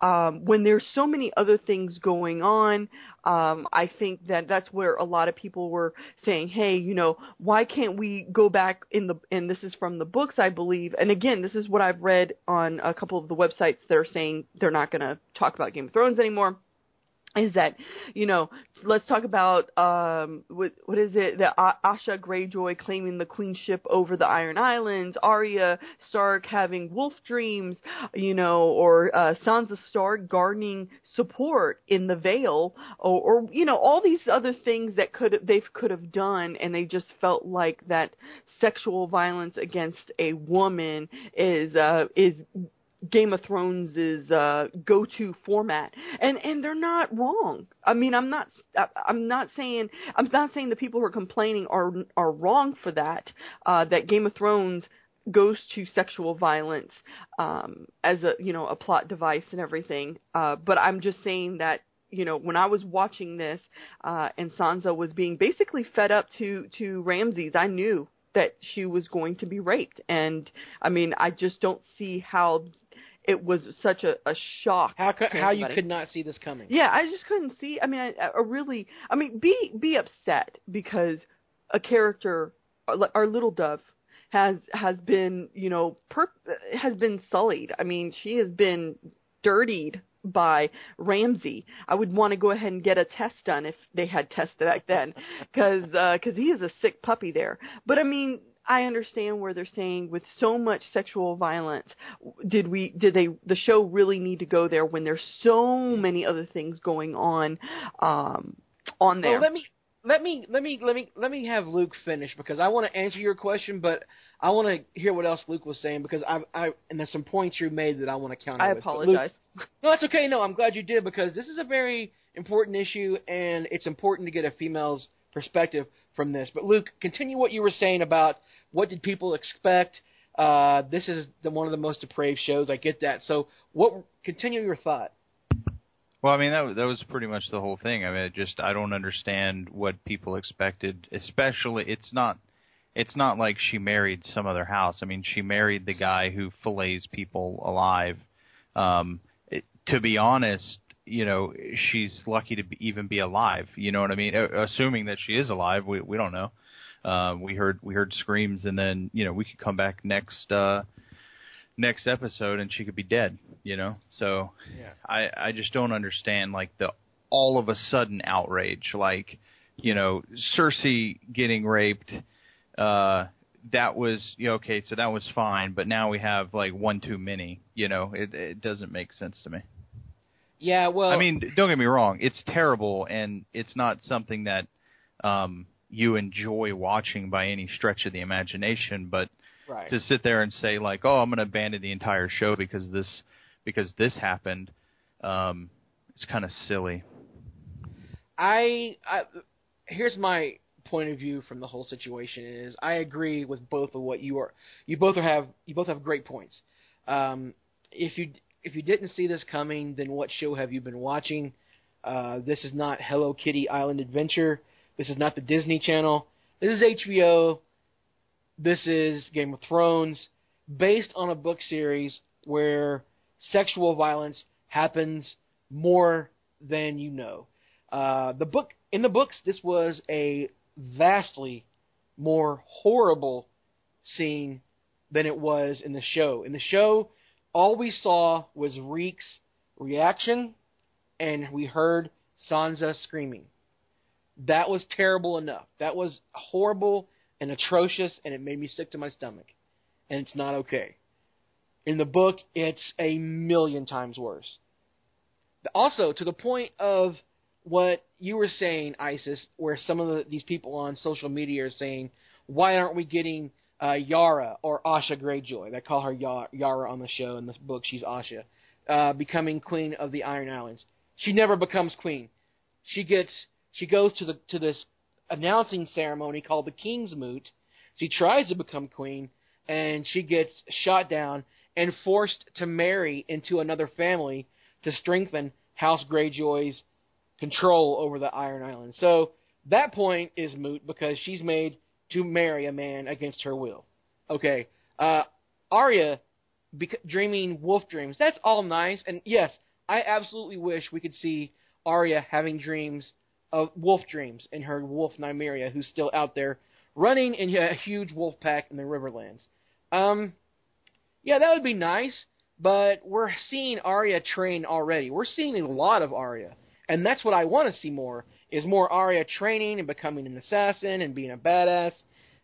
um, when there's so many other things going on, um, I think that that's where a lot of people were saying, "Hey, you know, why can't we go back in the?" And this is from the books, I believe. And again, this is what I've read on a couple of the websites that are saying they're not going to talk about Game of Thrones anymore. Is that you know let's talk about um what what is it the Asha Greyjoy claiming the queenship over the Iron Islands, Arya Stark having wolf dreams, you know, or uh, Sansa Stark gardening support in the Vale, or, or you know all these other things that could they could have done, and they just felt like that sexual violence against a woman is uh is Game of Thrones' is uh, go-to format, and and they're not wrong. I mean, I'm not I'm not saying I'm not saying the people who are complaining are are wrong for that. Uh, that Game of Thrones goes to sexual violence um, as a you know a plot device and everything. Uh, but I'm just saying that you know when I was watching this uh, and Sansa was being basically fed up to to Ramses, I knew that she was going to be raped, and I mean I just don't see how it was such a, a shock. How could, how you could not see this coming? Yeah, I just couldn't see. I mean, I, I really. I mean, be be upset because a character, our little dove, has has been you know per, has been sullied. I mean, she has been dirtied by Ramsay. I would want to go ahead and get a test done if they had tested back then, because because uh, he is a sick puppy there. But I mean, I understand where they're saying with so much sexual violence, did we did they the show really need to go there when there's so many other things going on um on there? Well, let me let me let me let me let me have Luke finish because I want to answer your question, but I want to hear what else Luke was saying because I I and there's some points you made that I want to counter. I with. apologize. Luke, no, that's okay. No, I'm glad you did because this is a very important issue and it's important to get a female's perspective from this. But Luke, continue what you were saying about what did people expect. Uh, this is the, one of the most depraved shows. I get that. So, what? Continue your thought. Well, I mean that that was pretty much the whole thing. I mean, just I don't understand what people expected. Especially, it's not it's not like she married some other house. I mean, she married the guy who fillets people alive. Um, it, to be honest, you know she's lucky to be, even be alive. You know what I mean? Assuming that she is alive, we we don't know. Uh, we heard we heard screams, and then you know we could come back next uh, next episode, and she could be dead. You know, so yeah. I I just don't understand like the all of a sudden outrage, like you know Cersei getting raped. Uh, that was you know, okay, so that was fine, but now we have like one too many. You know, it it doesn't make sense to me. Yeah, well, I mean, don't get me wrong, it's terrible, and it's not something that um, you enjoy watching by any stretch of the imagination. But right. to sit there and say like, "Oh, I'm going to abandon the entire show because this because this happened," um, it's kind of silly. I, I here's my point of view from the whole situation is I agree with both of what you are you both are have you both have great points. Um, if you if you didn't see this coming, then what show have you been watching? Uh, this is not Hello Kitty Island Adventure. This is not the Disney Channel. This is HBO. This is Game of Thrones, based on a book series where sexual violence happens more than you know. Uh, the book in the books, this was a vastly more horrible scene than it was in the show. In the show, all we saw was Reek's reaction, and we heard Sansa screaming. That was terrible enough. That was horrible and atrocious, and it made me sick to my stomach. And it's not okay. In the book, it's a million times worse. Also, to the point of what you were saying, Isis, where some of the, these people on social media are saying, why aren't we getting uh, Yara or Asha Greyjoy. They call her Yara on the show. In the book, she's Asha, uh, becoming queen of the Iron Islands. She never becomes queen. She gets she goes to the to this announcing ceremony called the King's Moot. She tries to become queen, and she gets shot down and forced to marry into another family to strengthen House Greyjoy's control over the Iron Islands. So that point is moot because she's made to marry a man against her will. Okay, uh, Arya bec- dreaming wolf dreams. That's all nice, and yes, I absolutely wish we could see Arya having dreams of wolf dreams in her wolf Nymeria, who's still out there running in a huge wolf pack in the Riverlands. Um, yeah, that would be nice, but we're seeing Arya train already. We're seeing a lot of Arya, and that's what I want to see more is more Arya training and becoming an assassin and being a badass,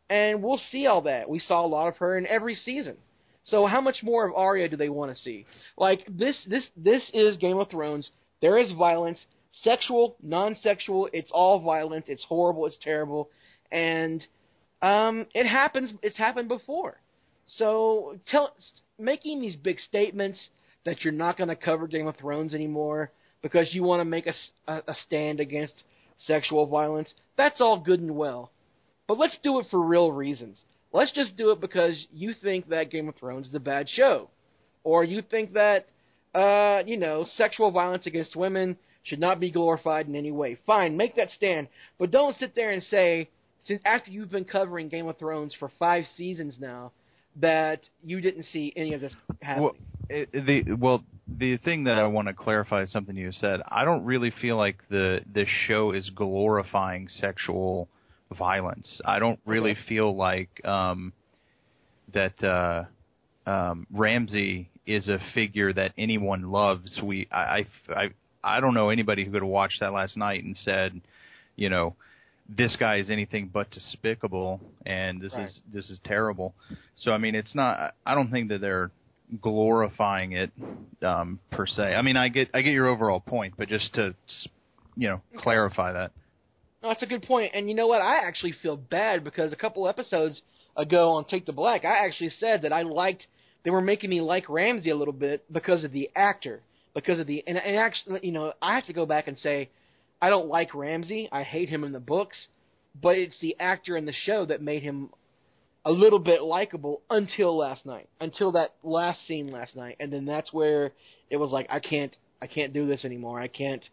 and we'll see all that. We saw a lot of her in every season. So how much more of Arya do they want to see? Like this, this, this is Game of Thrones. There is violence, sexual, non-sexual. It's all violence. It's horrible. It's terrible, and um, it happens. It's happened before. So tell, making these big statements that you're not going to cover Game of Thrones anymore because you want to make a, a, a stand against sexual violence, that's all good and well. But let's do it for real reasons. Let's just do it because you think that Game of Thrones is a bad show, or you think that uh, you know sexual violence against women should not be glorified in any way. Fine, make that stand, but don't sit there and say since after you've been covering Game of Thrones for five seasons now that you didn't see any of this happening. Well, it, the well, the thing that I want to clarify is something you said. I don't really feel like the the show is glorifying sexual violence. I don't really Okay. feel like um, that uh, um, Ramsay is a figure that anyone loves. We I, I I I don't know anybody who could have watched that last night and said, you know, this guy is anything but despicable and this Right. is this is terrible. So I mean, it's not. I don't think that they're glorifying it um, per se. I mean, I get I get your overall point, but just to you know clarify that. No, that's a good point. And you know what? I actually feel bad because a couple episodes ago on Take the Black, I actually said that I liked they were making me like Ramsay a little bit because of the actor, because of the and, and actually, you know, I have to go back and say I don't like Ramsay. I hate him in the books, but it's the actor in the show that made him a little bit likable until last night, until that last scene last night, and then that's where it was like I can't I can't do this anymore. I can't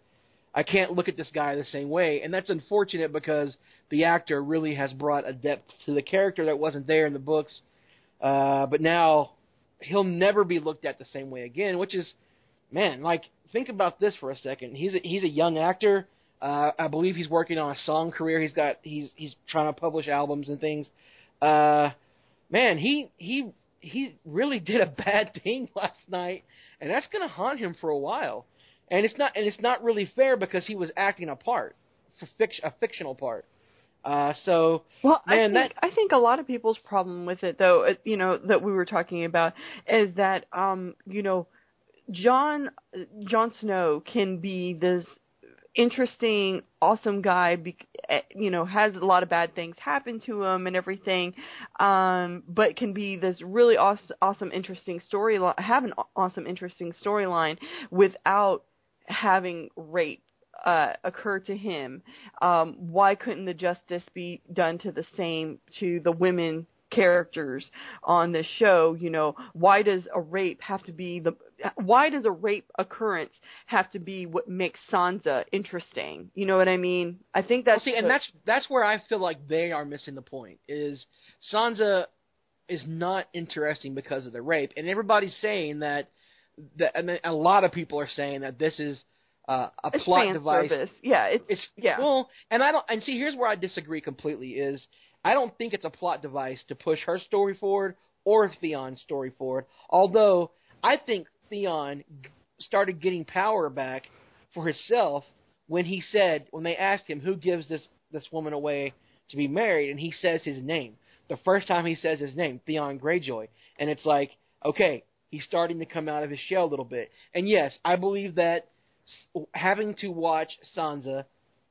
I can't look at this guy the same way, and that's unfortunate because the actor really has brought a depth to the character that wasn't there in the books. Uh, but now he'll never be looked at the same way again, which is, man, like think about this for a second. He's a, he's a young actor. Uh, I believe he's working on a song career. He's got he's he's trying to publish albums and things. Uh, man, he he he really did a bad thing last night, and that's gonna haunt him for a while and it's not and it's not really fair because he was acting a part, for a fictional part. Uh, so Well, Man, I think I think a lot of people's problem with it, though, uh, you know, that we were talking about, is that um, you know, Jon Jon Snow can be this interesting, awesome guy. Eh, you know, has a lot of bad things happen to him and everything, um, but can be this really awesome, awesome, interesting storyline. Have an awesome, interesting storyline without having rape uh, occur to him, um, why couldn't the justice be done to the same to the women characters on the show? You know, why does a rape have to be the why does a rape occurrence have to be what makes Sansa interesting? You know what I mean? I think well, that's see, and that's that's where I feel like they are missing the point. Is Sansa is not interesting because of the rape, and everybody's saying that that I mean, a lot of people are saying that this is uh, a it's plot device. service. Yeah, it's, It's yeah. Well, and I don't. And see, here's where I disagree completely. Is I don't think it's a plot device to push her story forward or Theon's story forward. Although I think Theon started getting power back for himself when he said when they asked him who gives this this woman away to be married, and he says his name. The first time he says his name, Theon Greyjoy, and it's like, okay, he's starting to come out of his shell a little bit. And yes, I believe that having to watch Sansa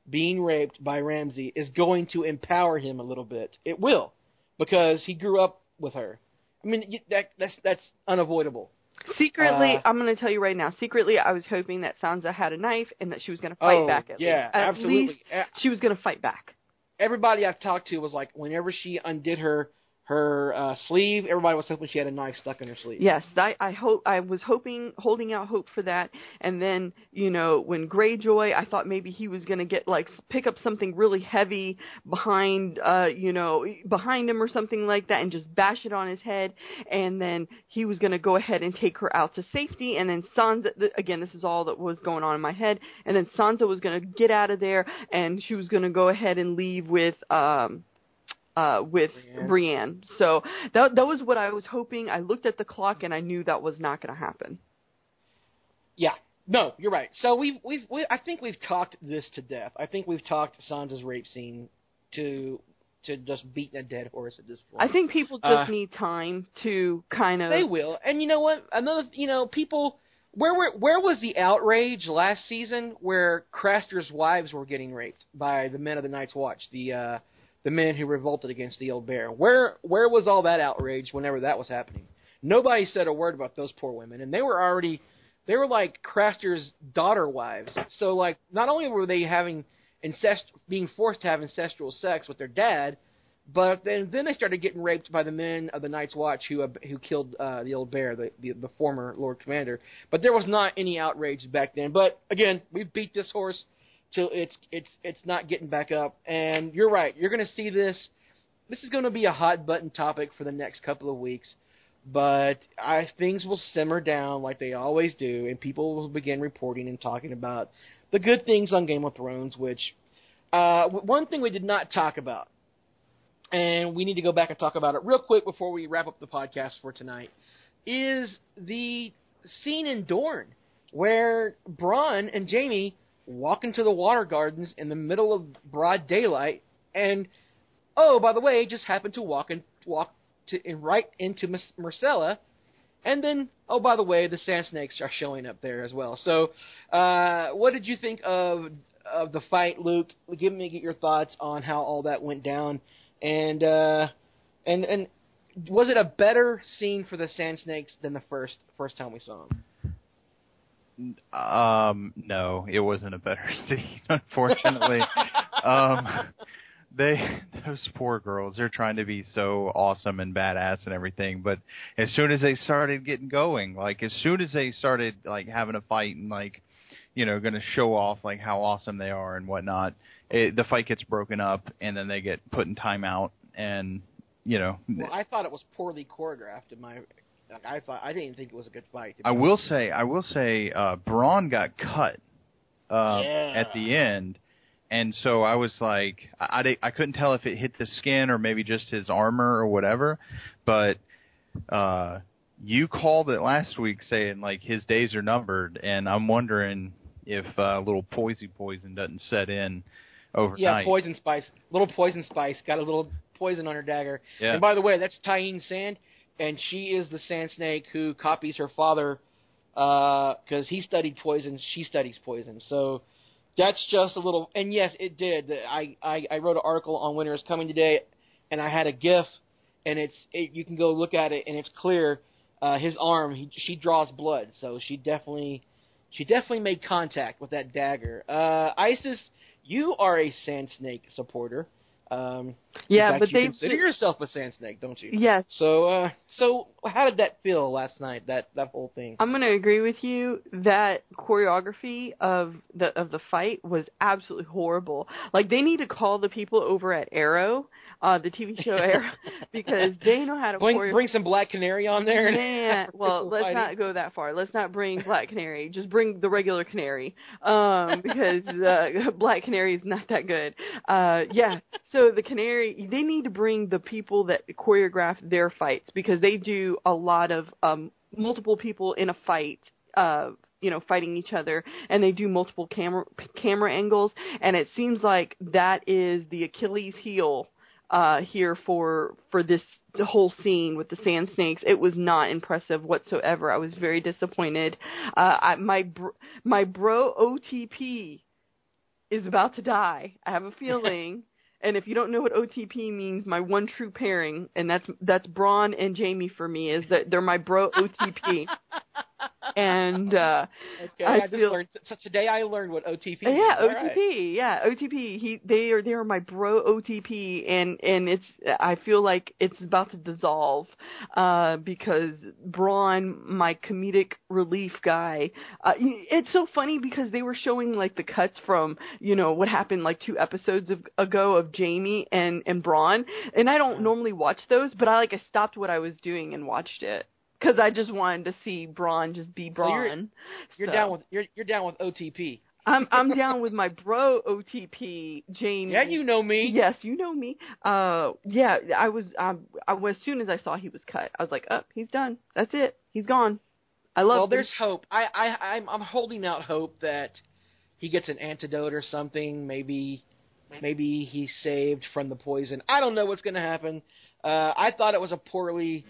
being raped by Ramsay is going to empower him a little bit. It will, because he grew up with her. I mean, that that's that's unavoidable. Secretly, Uh, I'm going to tell you right now. Secretly, I was hoping that Sansa had a knife and that she was going to fight oh, back. At yeah, least. At absolutely. least she was going to fight back. Everybody I've talked to was like, whenever she undid her her uh, sleeve, everybody was hoping she had a knife stuck in her sleeve. Yes, I, I hope I was hoping, holding out hope for that. And then, you know, when Greyjoy, I thought maybe he was going to get like pick up something really heavy behind, uh, you know, behind him or something like that, and just bash it on his head. And then he was going to go ahead and take her out to safety. And then Sansa, again, this is all that was going on in my head. And then Sansa was going to get out of there, and she was going to go ahead and leave with. um uh, with Brienne. Brienne. So that that was what I was hoping. I looked at the clock and I knew that was not going to happen. Yeah, No, you're right. So we've we've we, I think we've talked this to death. I think we've talked Sansa's rape scene to to just beating a dead horse at this point. I think people just uh, need time to kind of. They will, and you know what? Another, you know, people. Where were where was the outrage last season where Craster's wives were getting raped by the men of the Night's Watch, the uh, the men who revolted against the old bear? Where where was all that outrage whenever that was happening? Nobody said a word about those poor women, and they were already they were like Craster's daughter wives. So like not only were they having incest being forced to have incestual sex with their dad, but then then they started getting raped by the men of the Night's Watch who uh, who killed uh, the old bear, the, the the former Lord Commander. But there was not any outrage back then. But again, we've beat this horse till it's it's it's not getting back up. And you're right. You're going to see this. This is going to be a hot button topic for the next couple of weeks but I things will simmer down like they always do, and people will begin reporting and talking about the good things on Game of Thrones. Which uh, one thing we did not talk about, and we need to go back and talk about it real quick before we wrap up the podcast for tonight, is the scene in Dorne where Bronn and Jaime walk into the water gardens in the middle of broad daylight, and oh, by the way, just happen to walk and walk to right into Myrcella, and then oh by the way, the Sand Snakes are showing up there as well. So, uh, what did you think of of the fight, Luke? Give me your thoughts on how all that went down, and uh, and and was it a better scene for the Sand Snakes than the first first time we saw them? Um, no, it wasn't a better scene, unfortunately. um, they those poor girls they're trying to be so awesome and badass and everything but as soon as they started getting going like as soon as they started like having a fight and like you know going to show off like how awesome they are and whatnot it, the fight gets broken up and then they get put in timeout and you know well i thought it was poorly choreographed in my I thought I didn't think it was a good fight. I will say, I will say, uh, Bronn got cut uh, yeah. at the end, and so I was like, I, I, I couldn't tell if it hit the skin or maybe just his armor or whatever, but uh, you called it last week saying like his days are numbered, and I'm wondering if uh, little poison poison doesn't set in overnight. Yeah, poison spice, little poison spice got a little poison on her dagger. Yeah. And by the way, that's Tyene Sand, and she is the sand snake who copies her father because uh, he studied poison. She studies poison, so that's just a little. And yes, it did. I I, I wrote an article on Winter is Coming today, and I had a GIF, and it's it, you can go look at it, and it's clear. Uh, his arm, he, she draws blood, so she definitely, she definitely made contact with that dagger. Uh, Isis, you are a Sand Snake supporter. Um, yeah, fact, but you they consider yourself a sand snake, don't you? Yes. So, uh, so how did that feel last night? That that whole thing. I'm going to agree with you that choreography of the of the fight was absolutely horrible. Like they need to call the people over at Arrow, uh, the TV show Arrow, because they know how to bring bring some Black Canary on there. Man, well, let's not go that far. Let's not bring Black Canary. Just bring the regular Canary, um, because uh, Black Canary is not that good. Uh, yeah. So the Canary, they need to bring the people that choreograph their fights because they do a lot of um, multiple people in a fight. Uh, you know, fighting each other, and they do multiple camera camera angles, and it seems like that is the Achilles heel uh, here for for this whole scene with the sand snakes. It was not impressive whatsoever. I was very disappointed. Uh, I, my br- my bro OTP is about to die. I have a feeling. And if you don't know what OTP means, my one true pairing, and that's that's Bronn and Jaime for me, is that they're my bro OTP. and uh okay, I, I, just feel, learned. So today I learned what OTP. Yeah, is. OTP. Right. Yeah, OTP. He they are they are my bro OTP, and and it's I feel like it's about to dissolve, uh, because Bronn, my comedic relief guy. Uh, it's so funny because they were showing like the cuts from you know what happened like two episodes of, ago of Jaime and and Bronn, and I don't normally watch those, but I like I stopped what I was doing and watched it because I just wanted to see Bronn just be Bronn. So you're, you're So- down with you're you're down with OTP. I'm I'm down with my bro OTP James. Yeah, you know me. Yes, you know me. Uh, yeah, I was. Um, I was as soon as I saw he was cut, I was like, "Up, oh, he's done. That's it. He's gone." I love. well, the- there's hope. I, I, I'm, I'm holding out hope that he gets an antidote or something. Maybe, maybe he's saved from the poison. I don't know what's going to happen. Uh, I thought it was a poorly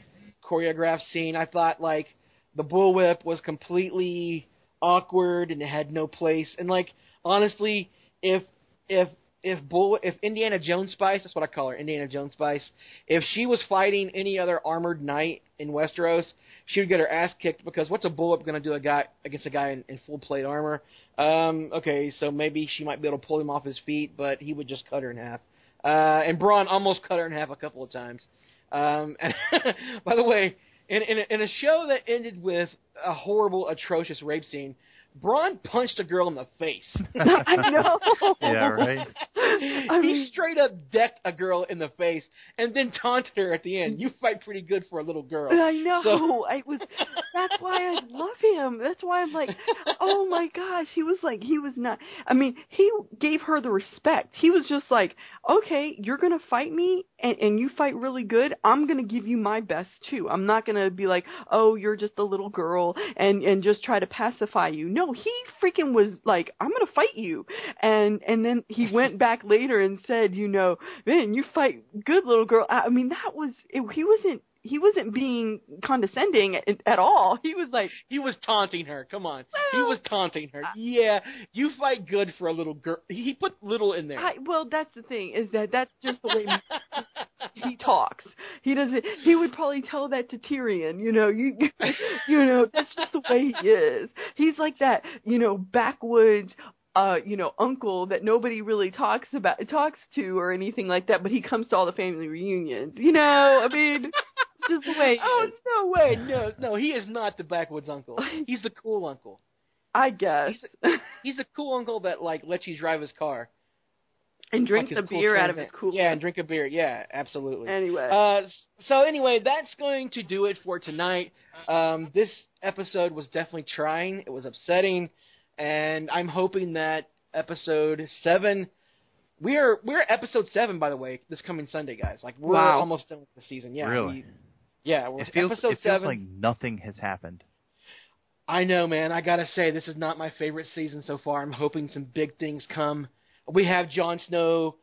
choreographed scene. I thought like the bullwhip was completely awkward and it had no place. And like honestly, if if if bull if Indiana Jones Spice, that's what I call her, Indiana Jones Spice. If she was fighting any other armored knight in Westeros, she would get her ass kicked because what's a bullwhip going to do a guy against a guy in, in full plate armor? Um, okay, so maybe she might be able to pull him off his feet, but he would just cut her in half. Uh, and Bronn almost cut her in half a couple of times. Um, and by the way, in in a, in a show that ended with a horrible, atrocious rape scene, Bronn punched a girl in the face. I know. Yeah, right. I he straight up decked a girl in the face and then taunted her at the end. You fight pretty good for a little girl. I know. So- I was. That's why I love him. That's why I'm like, oh my gosh. He was like, he was not. I mean, he gave her the respect. He was just like, okay, you're gonna fight me, and, and you fight really good. I'm gonna give you my best too. I'm not gonna be like, oh, you're just a little girl, and and just try to pacify you. No, he freaking was like, I'm gonna fight you, and and then he went back later and said, you know, man, you fight good, little girl. I I mean, that was it, he wasn't he wasn't being condescending at, at all. He was like, He was taunting her. Come on. he was taunting her. Yeah, you fight good for a little girl. He put little in there. I, well, that's the thing is that that's just the way he talks. He doesn't. He would probably tell that to Tyrion. You know, you you know that's just the way he is. He's like that. You know, backwoods. Uh, you know, uncle that nobody really talks about, talks to, or anything like that. But he comes to all the family reunions. You know, I mean, just the way. he oh is. no way! No, no, he is not the backwoods uncle. He's the cool uncle. I guess. He's the cool uncle that like lets you drive his car. and drink like his a cool beer out of his Trans cooler. Yeah, and drink a beer. Yeah, absolutely. Anyway. Uh, so anyway, that's going to do it for tonight. Um, this episode was definitely trying. It was upsetting, and I'm hoping that episode seven. We are we're episode seven, by the way, this coming Sunday, guys. Like we're Wow. almost done with the season. Yeah, Really? we- yeah, we're It feels, episode it feels seven. like nothing has happened. I know, man. I gotta say, this is not my favorite season so far. I'm hoping some big things come. We have Jon Snow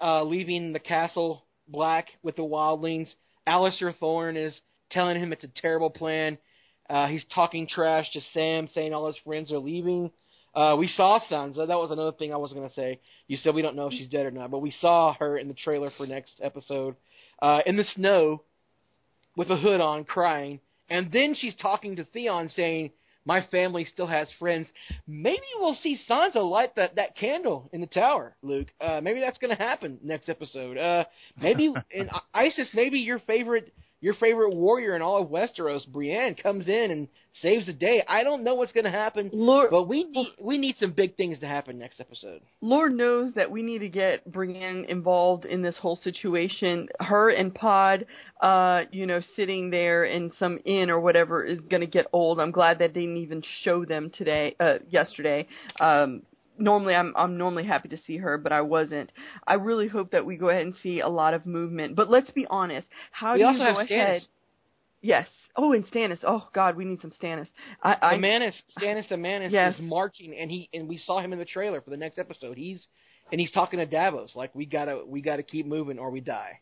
uh, leaving the castle black with the wildlings. Alliser Thorne is telling him it's a terrible plan. Uh, he's talking trash to Sam, saying all his friends are leaving. Uh, we saw Sansa. That was another thing I was gonna say. You said we don't know if she's dead or not, but we saw her in the trailer for next episode uh, in the snow with a hood on, crying. And then she's talking to Theon, saying, "My family still has friends. Maybe we'll see Sansa light that that candle in the tower, Luke. Uh, maybe that's going to happen next episode. Uh, maybe in Isis, maybe your favorite." Your favorite warrior in all of Westeros, Brienne, comes in and saves the day. I don't know what's going to happen, Lord, but we need we need some big things to happen next episode. Lord knows that we need to get Brienne involved in this whole situation. Her and Pod, uh, you know, sitting there in some inn or whatever is going to get old. I'm glad that they didn't even show them today, uh, yesterday. Um, normally I'm I'm normally happy to see her, but I wasn't. I really hope that we go ahead and see a lot of movement. But let's be honest. How We do also you go Stannis. ahead? Yes. Oh, and Stannis. Oh God, we need some Stannis. I, I Amanus, Stannis Amanus Yes. is marching, and he and we saw him in the trailer for the next episode. He's and he's talking to Davos like we gotta we gotta keep moving or we die.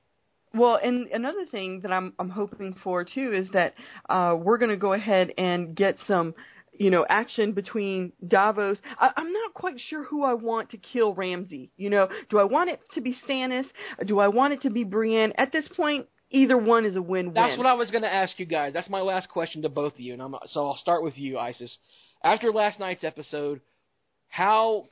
Well, and another thing that I'm I'm hoping for too is that uh, we're going to go ahead and get some, you know, action between Davos. I, I'm not quite sure who I want to kill Ramsay. You know, do I want it to be Stannis? Do I want it to be Brienne? At this point, either one is a win-win. That's what I was gonna ask you guys. That's my last question to both of you, and I'm so I'll start with you, Isis. After last night's episode, how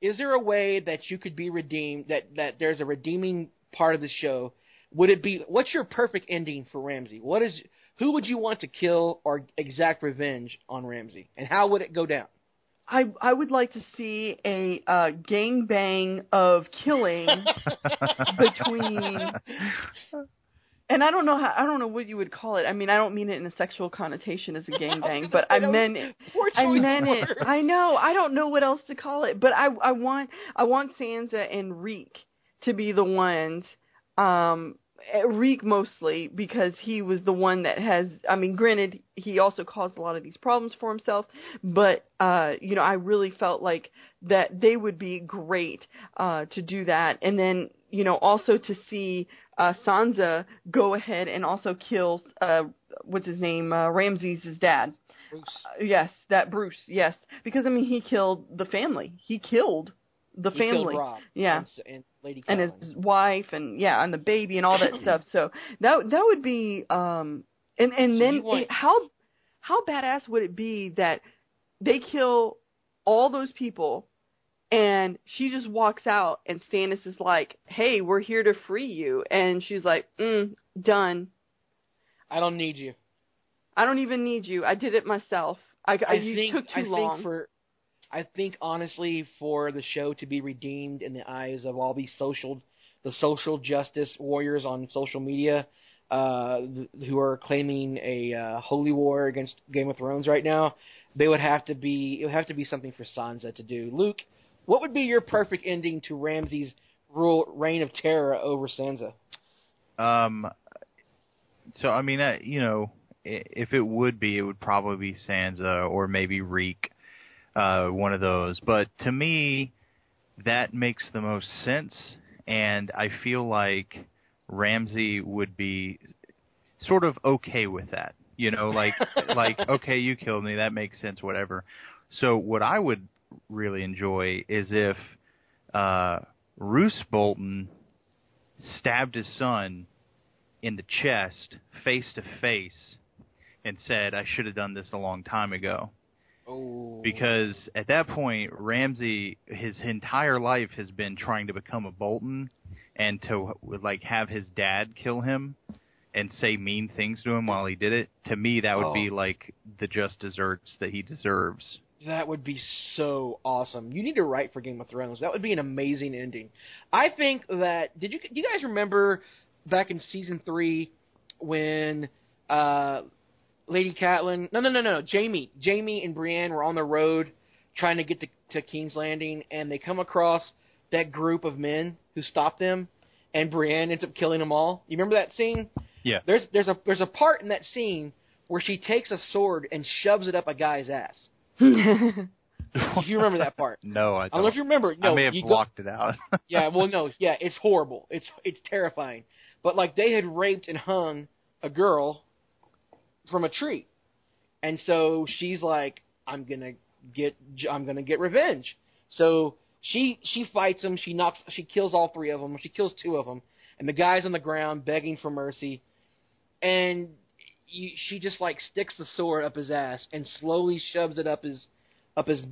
is there a way that you could be redeemed? That that there's a redeeming part of the show. Would it be what's your perfect ending for Ramsay? What is who would you want to kill or exact revenge on Ramsay, and how would it go down? I I would like to see a uh, gang bang of killing between. And I don't know how I don't know what you would call it. I mean, I don't mean it in a sexual connotation as a gangbang, but I meant it. I meant it. I know. I don't know what else to call it, but I I want I want Sansa and Reek to be the ones um Reek mostly because he was the one that has. I mean, granted, he also caused a lot of these problems for himself, but uh, you know, I really felt like that they would be great uh, to do that, and then you know, also to see uh, Sansa go ahead and also kill uh, what's his name, uh, Ramses' dad. Roose. Uh, yes, that Roose. Yes, because I mean, he killed the family. He killed the He family. killed Robb Yeah. and, and Lady and Catelyn. his wife and yeah and the baby and all that stuff. So that that would be um and and So then want- it- how how badass would it be that they kill all those people and she just walks out and Stannis is like hey we're here to free you. And she's like mm done. I don't need you. I don't even need you. I did it myself. I, I, you think took too I long. think for I think honestly for the show to be redeemed in the eyes of all these social the social justice warriors on social media uh th- who are claiming a uh, holy war against Game of Thrones right now they would have to be it would have to be something for Sansa to do. Luke what would be your perfect ending to Ramsay's rule reign of terror over Sansa? Um, so I mean, you know, if it would be, it would probably be Sansa or maybe Reek, uh, one of those. But to me, that makes the most sense, and I feel like Ramsay would be sort of okay with that. You know, like like okay, you killed me, that makes sense, whatever. So what I would really enjoy is if uh, Roose Bolton stabbed his son in the chest, face to face, and said, "I should have done this a long time ago." Oh Because at that point, Ramsay, his entire life has been trying to become a Bolton, and to like have his dad kill him and say mean things to him while he did it. To me, that would be Oh. like the just desserts that he deserves. That would be so awesome. You need to write for Game of Thrones. That would be an amazing ending. I think that did you do you guys remember back in season three when uh, Lady Catelyn? No, no, no, no. Jaime, Jaime and Brienne were on the road trying to get to, to King's Landing, and they come across that group of men who stop them, and Brienne ends up killing them all. You remember that scene? Yeah. There's there's a there's a part in that scene where she takes a sword and shoves it up a guy's ass. If you remember that part. No, I I don't. don't know if you remember. No, I may have you go- blocked it out. yeah, well, no, yeah, it's horrible. It's it's terrifying. But like they had raped and hung a girl from a tree, and so she's like, I'm gonna get I'm gonna get revenge. So she she fights him. She knocks. She kills all three of them. She kills two of them, and the guy's on the ground begging for mercy, and you, she just like sticks the sword up his ass and slowly shoves it up his up his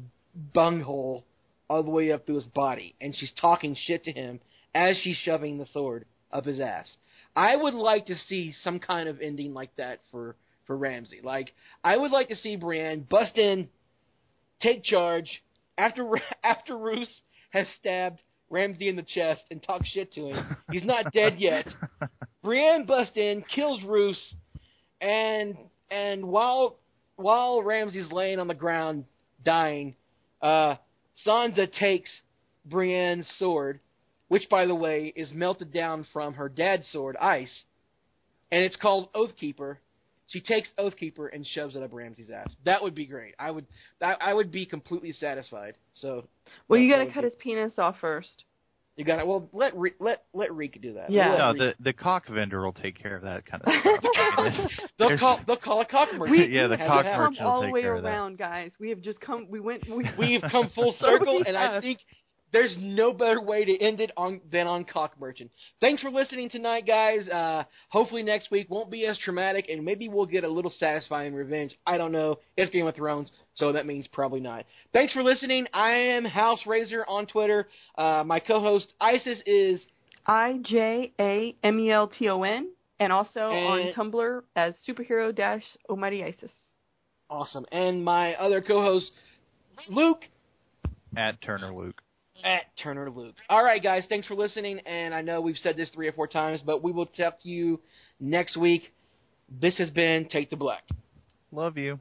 bunghole all the way up through his body, and she's talking shit to him as she's shoving the sword up his ass. I would like to see some kind of ending like that for for Ramsay. Like I would like to see Brienne bust in, take charge after after Roose has stabbed Ramsay in the chest and talk shit to him. He's not dead yet. Brienne busts in, kills Roose, and and while while Ramsay's laying on the ground dying, uh, Sansa takes Brienne's sword, which by the way is melted down from her dad's sword, Ice, and it's called Oathkeeper. She takes Oathkeeper and shoves it up Ramsay's ass. That would be great. I would I, I would be completely satisfied. So well, that- you got to cut be- his penis off first. You got to well let Re- let let Reek do that. Yeah. Let no, Reek- the the cock vendor will take care of that kind of stuff. They'll there's- call they'll call a cock merchant. We, Yeah, the we have cock come merchant will all the take way care of that. around, guys. We have just come. We went. We, We've come full circle, we and I think there's no better way to end it on than on cock merchant. Thanks for listening tonight, guys. Uh, hopefully next week won't be as traumatic, and maybe we'll get a little satisfying revenge. I don't know. It's Game of Thrones, so that means probably not. Thanks for listening. I am House Razor on Twitter. Uh, my co-host Isis is I J A M E L T O N, and also on Tumblr as superhero dash Almighty Isis. awesome, and my other co-host Luke at Turner Luke. At Turner Luke. All right, guys, thanks for listening. And I know we've said this three or four times, but we will talk to you next week. This has been Take the Black. Love you.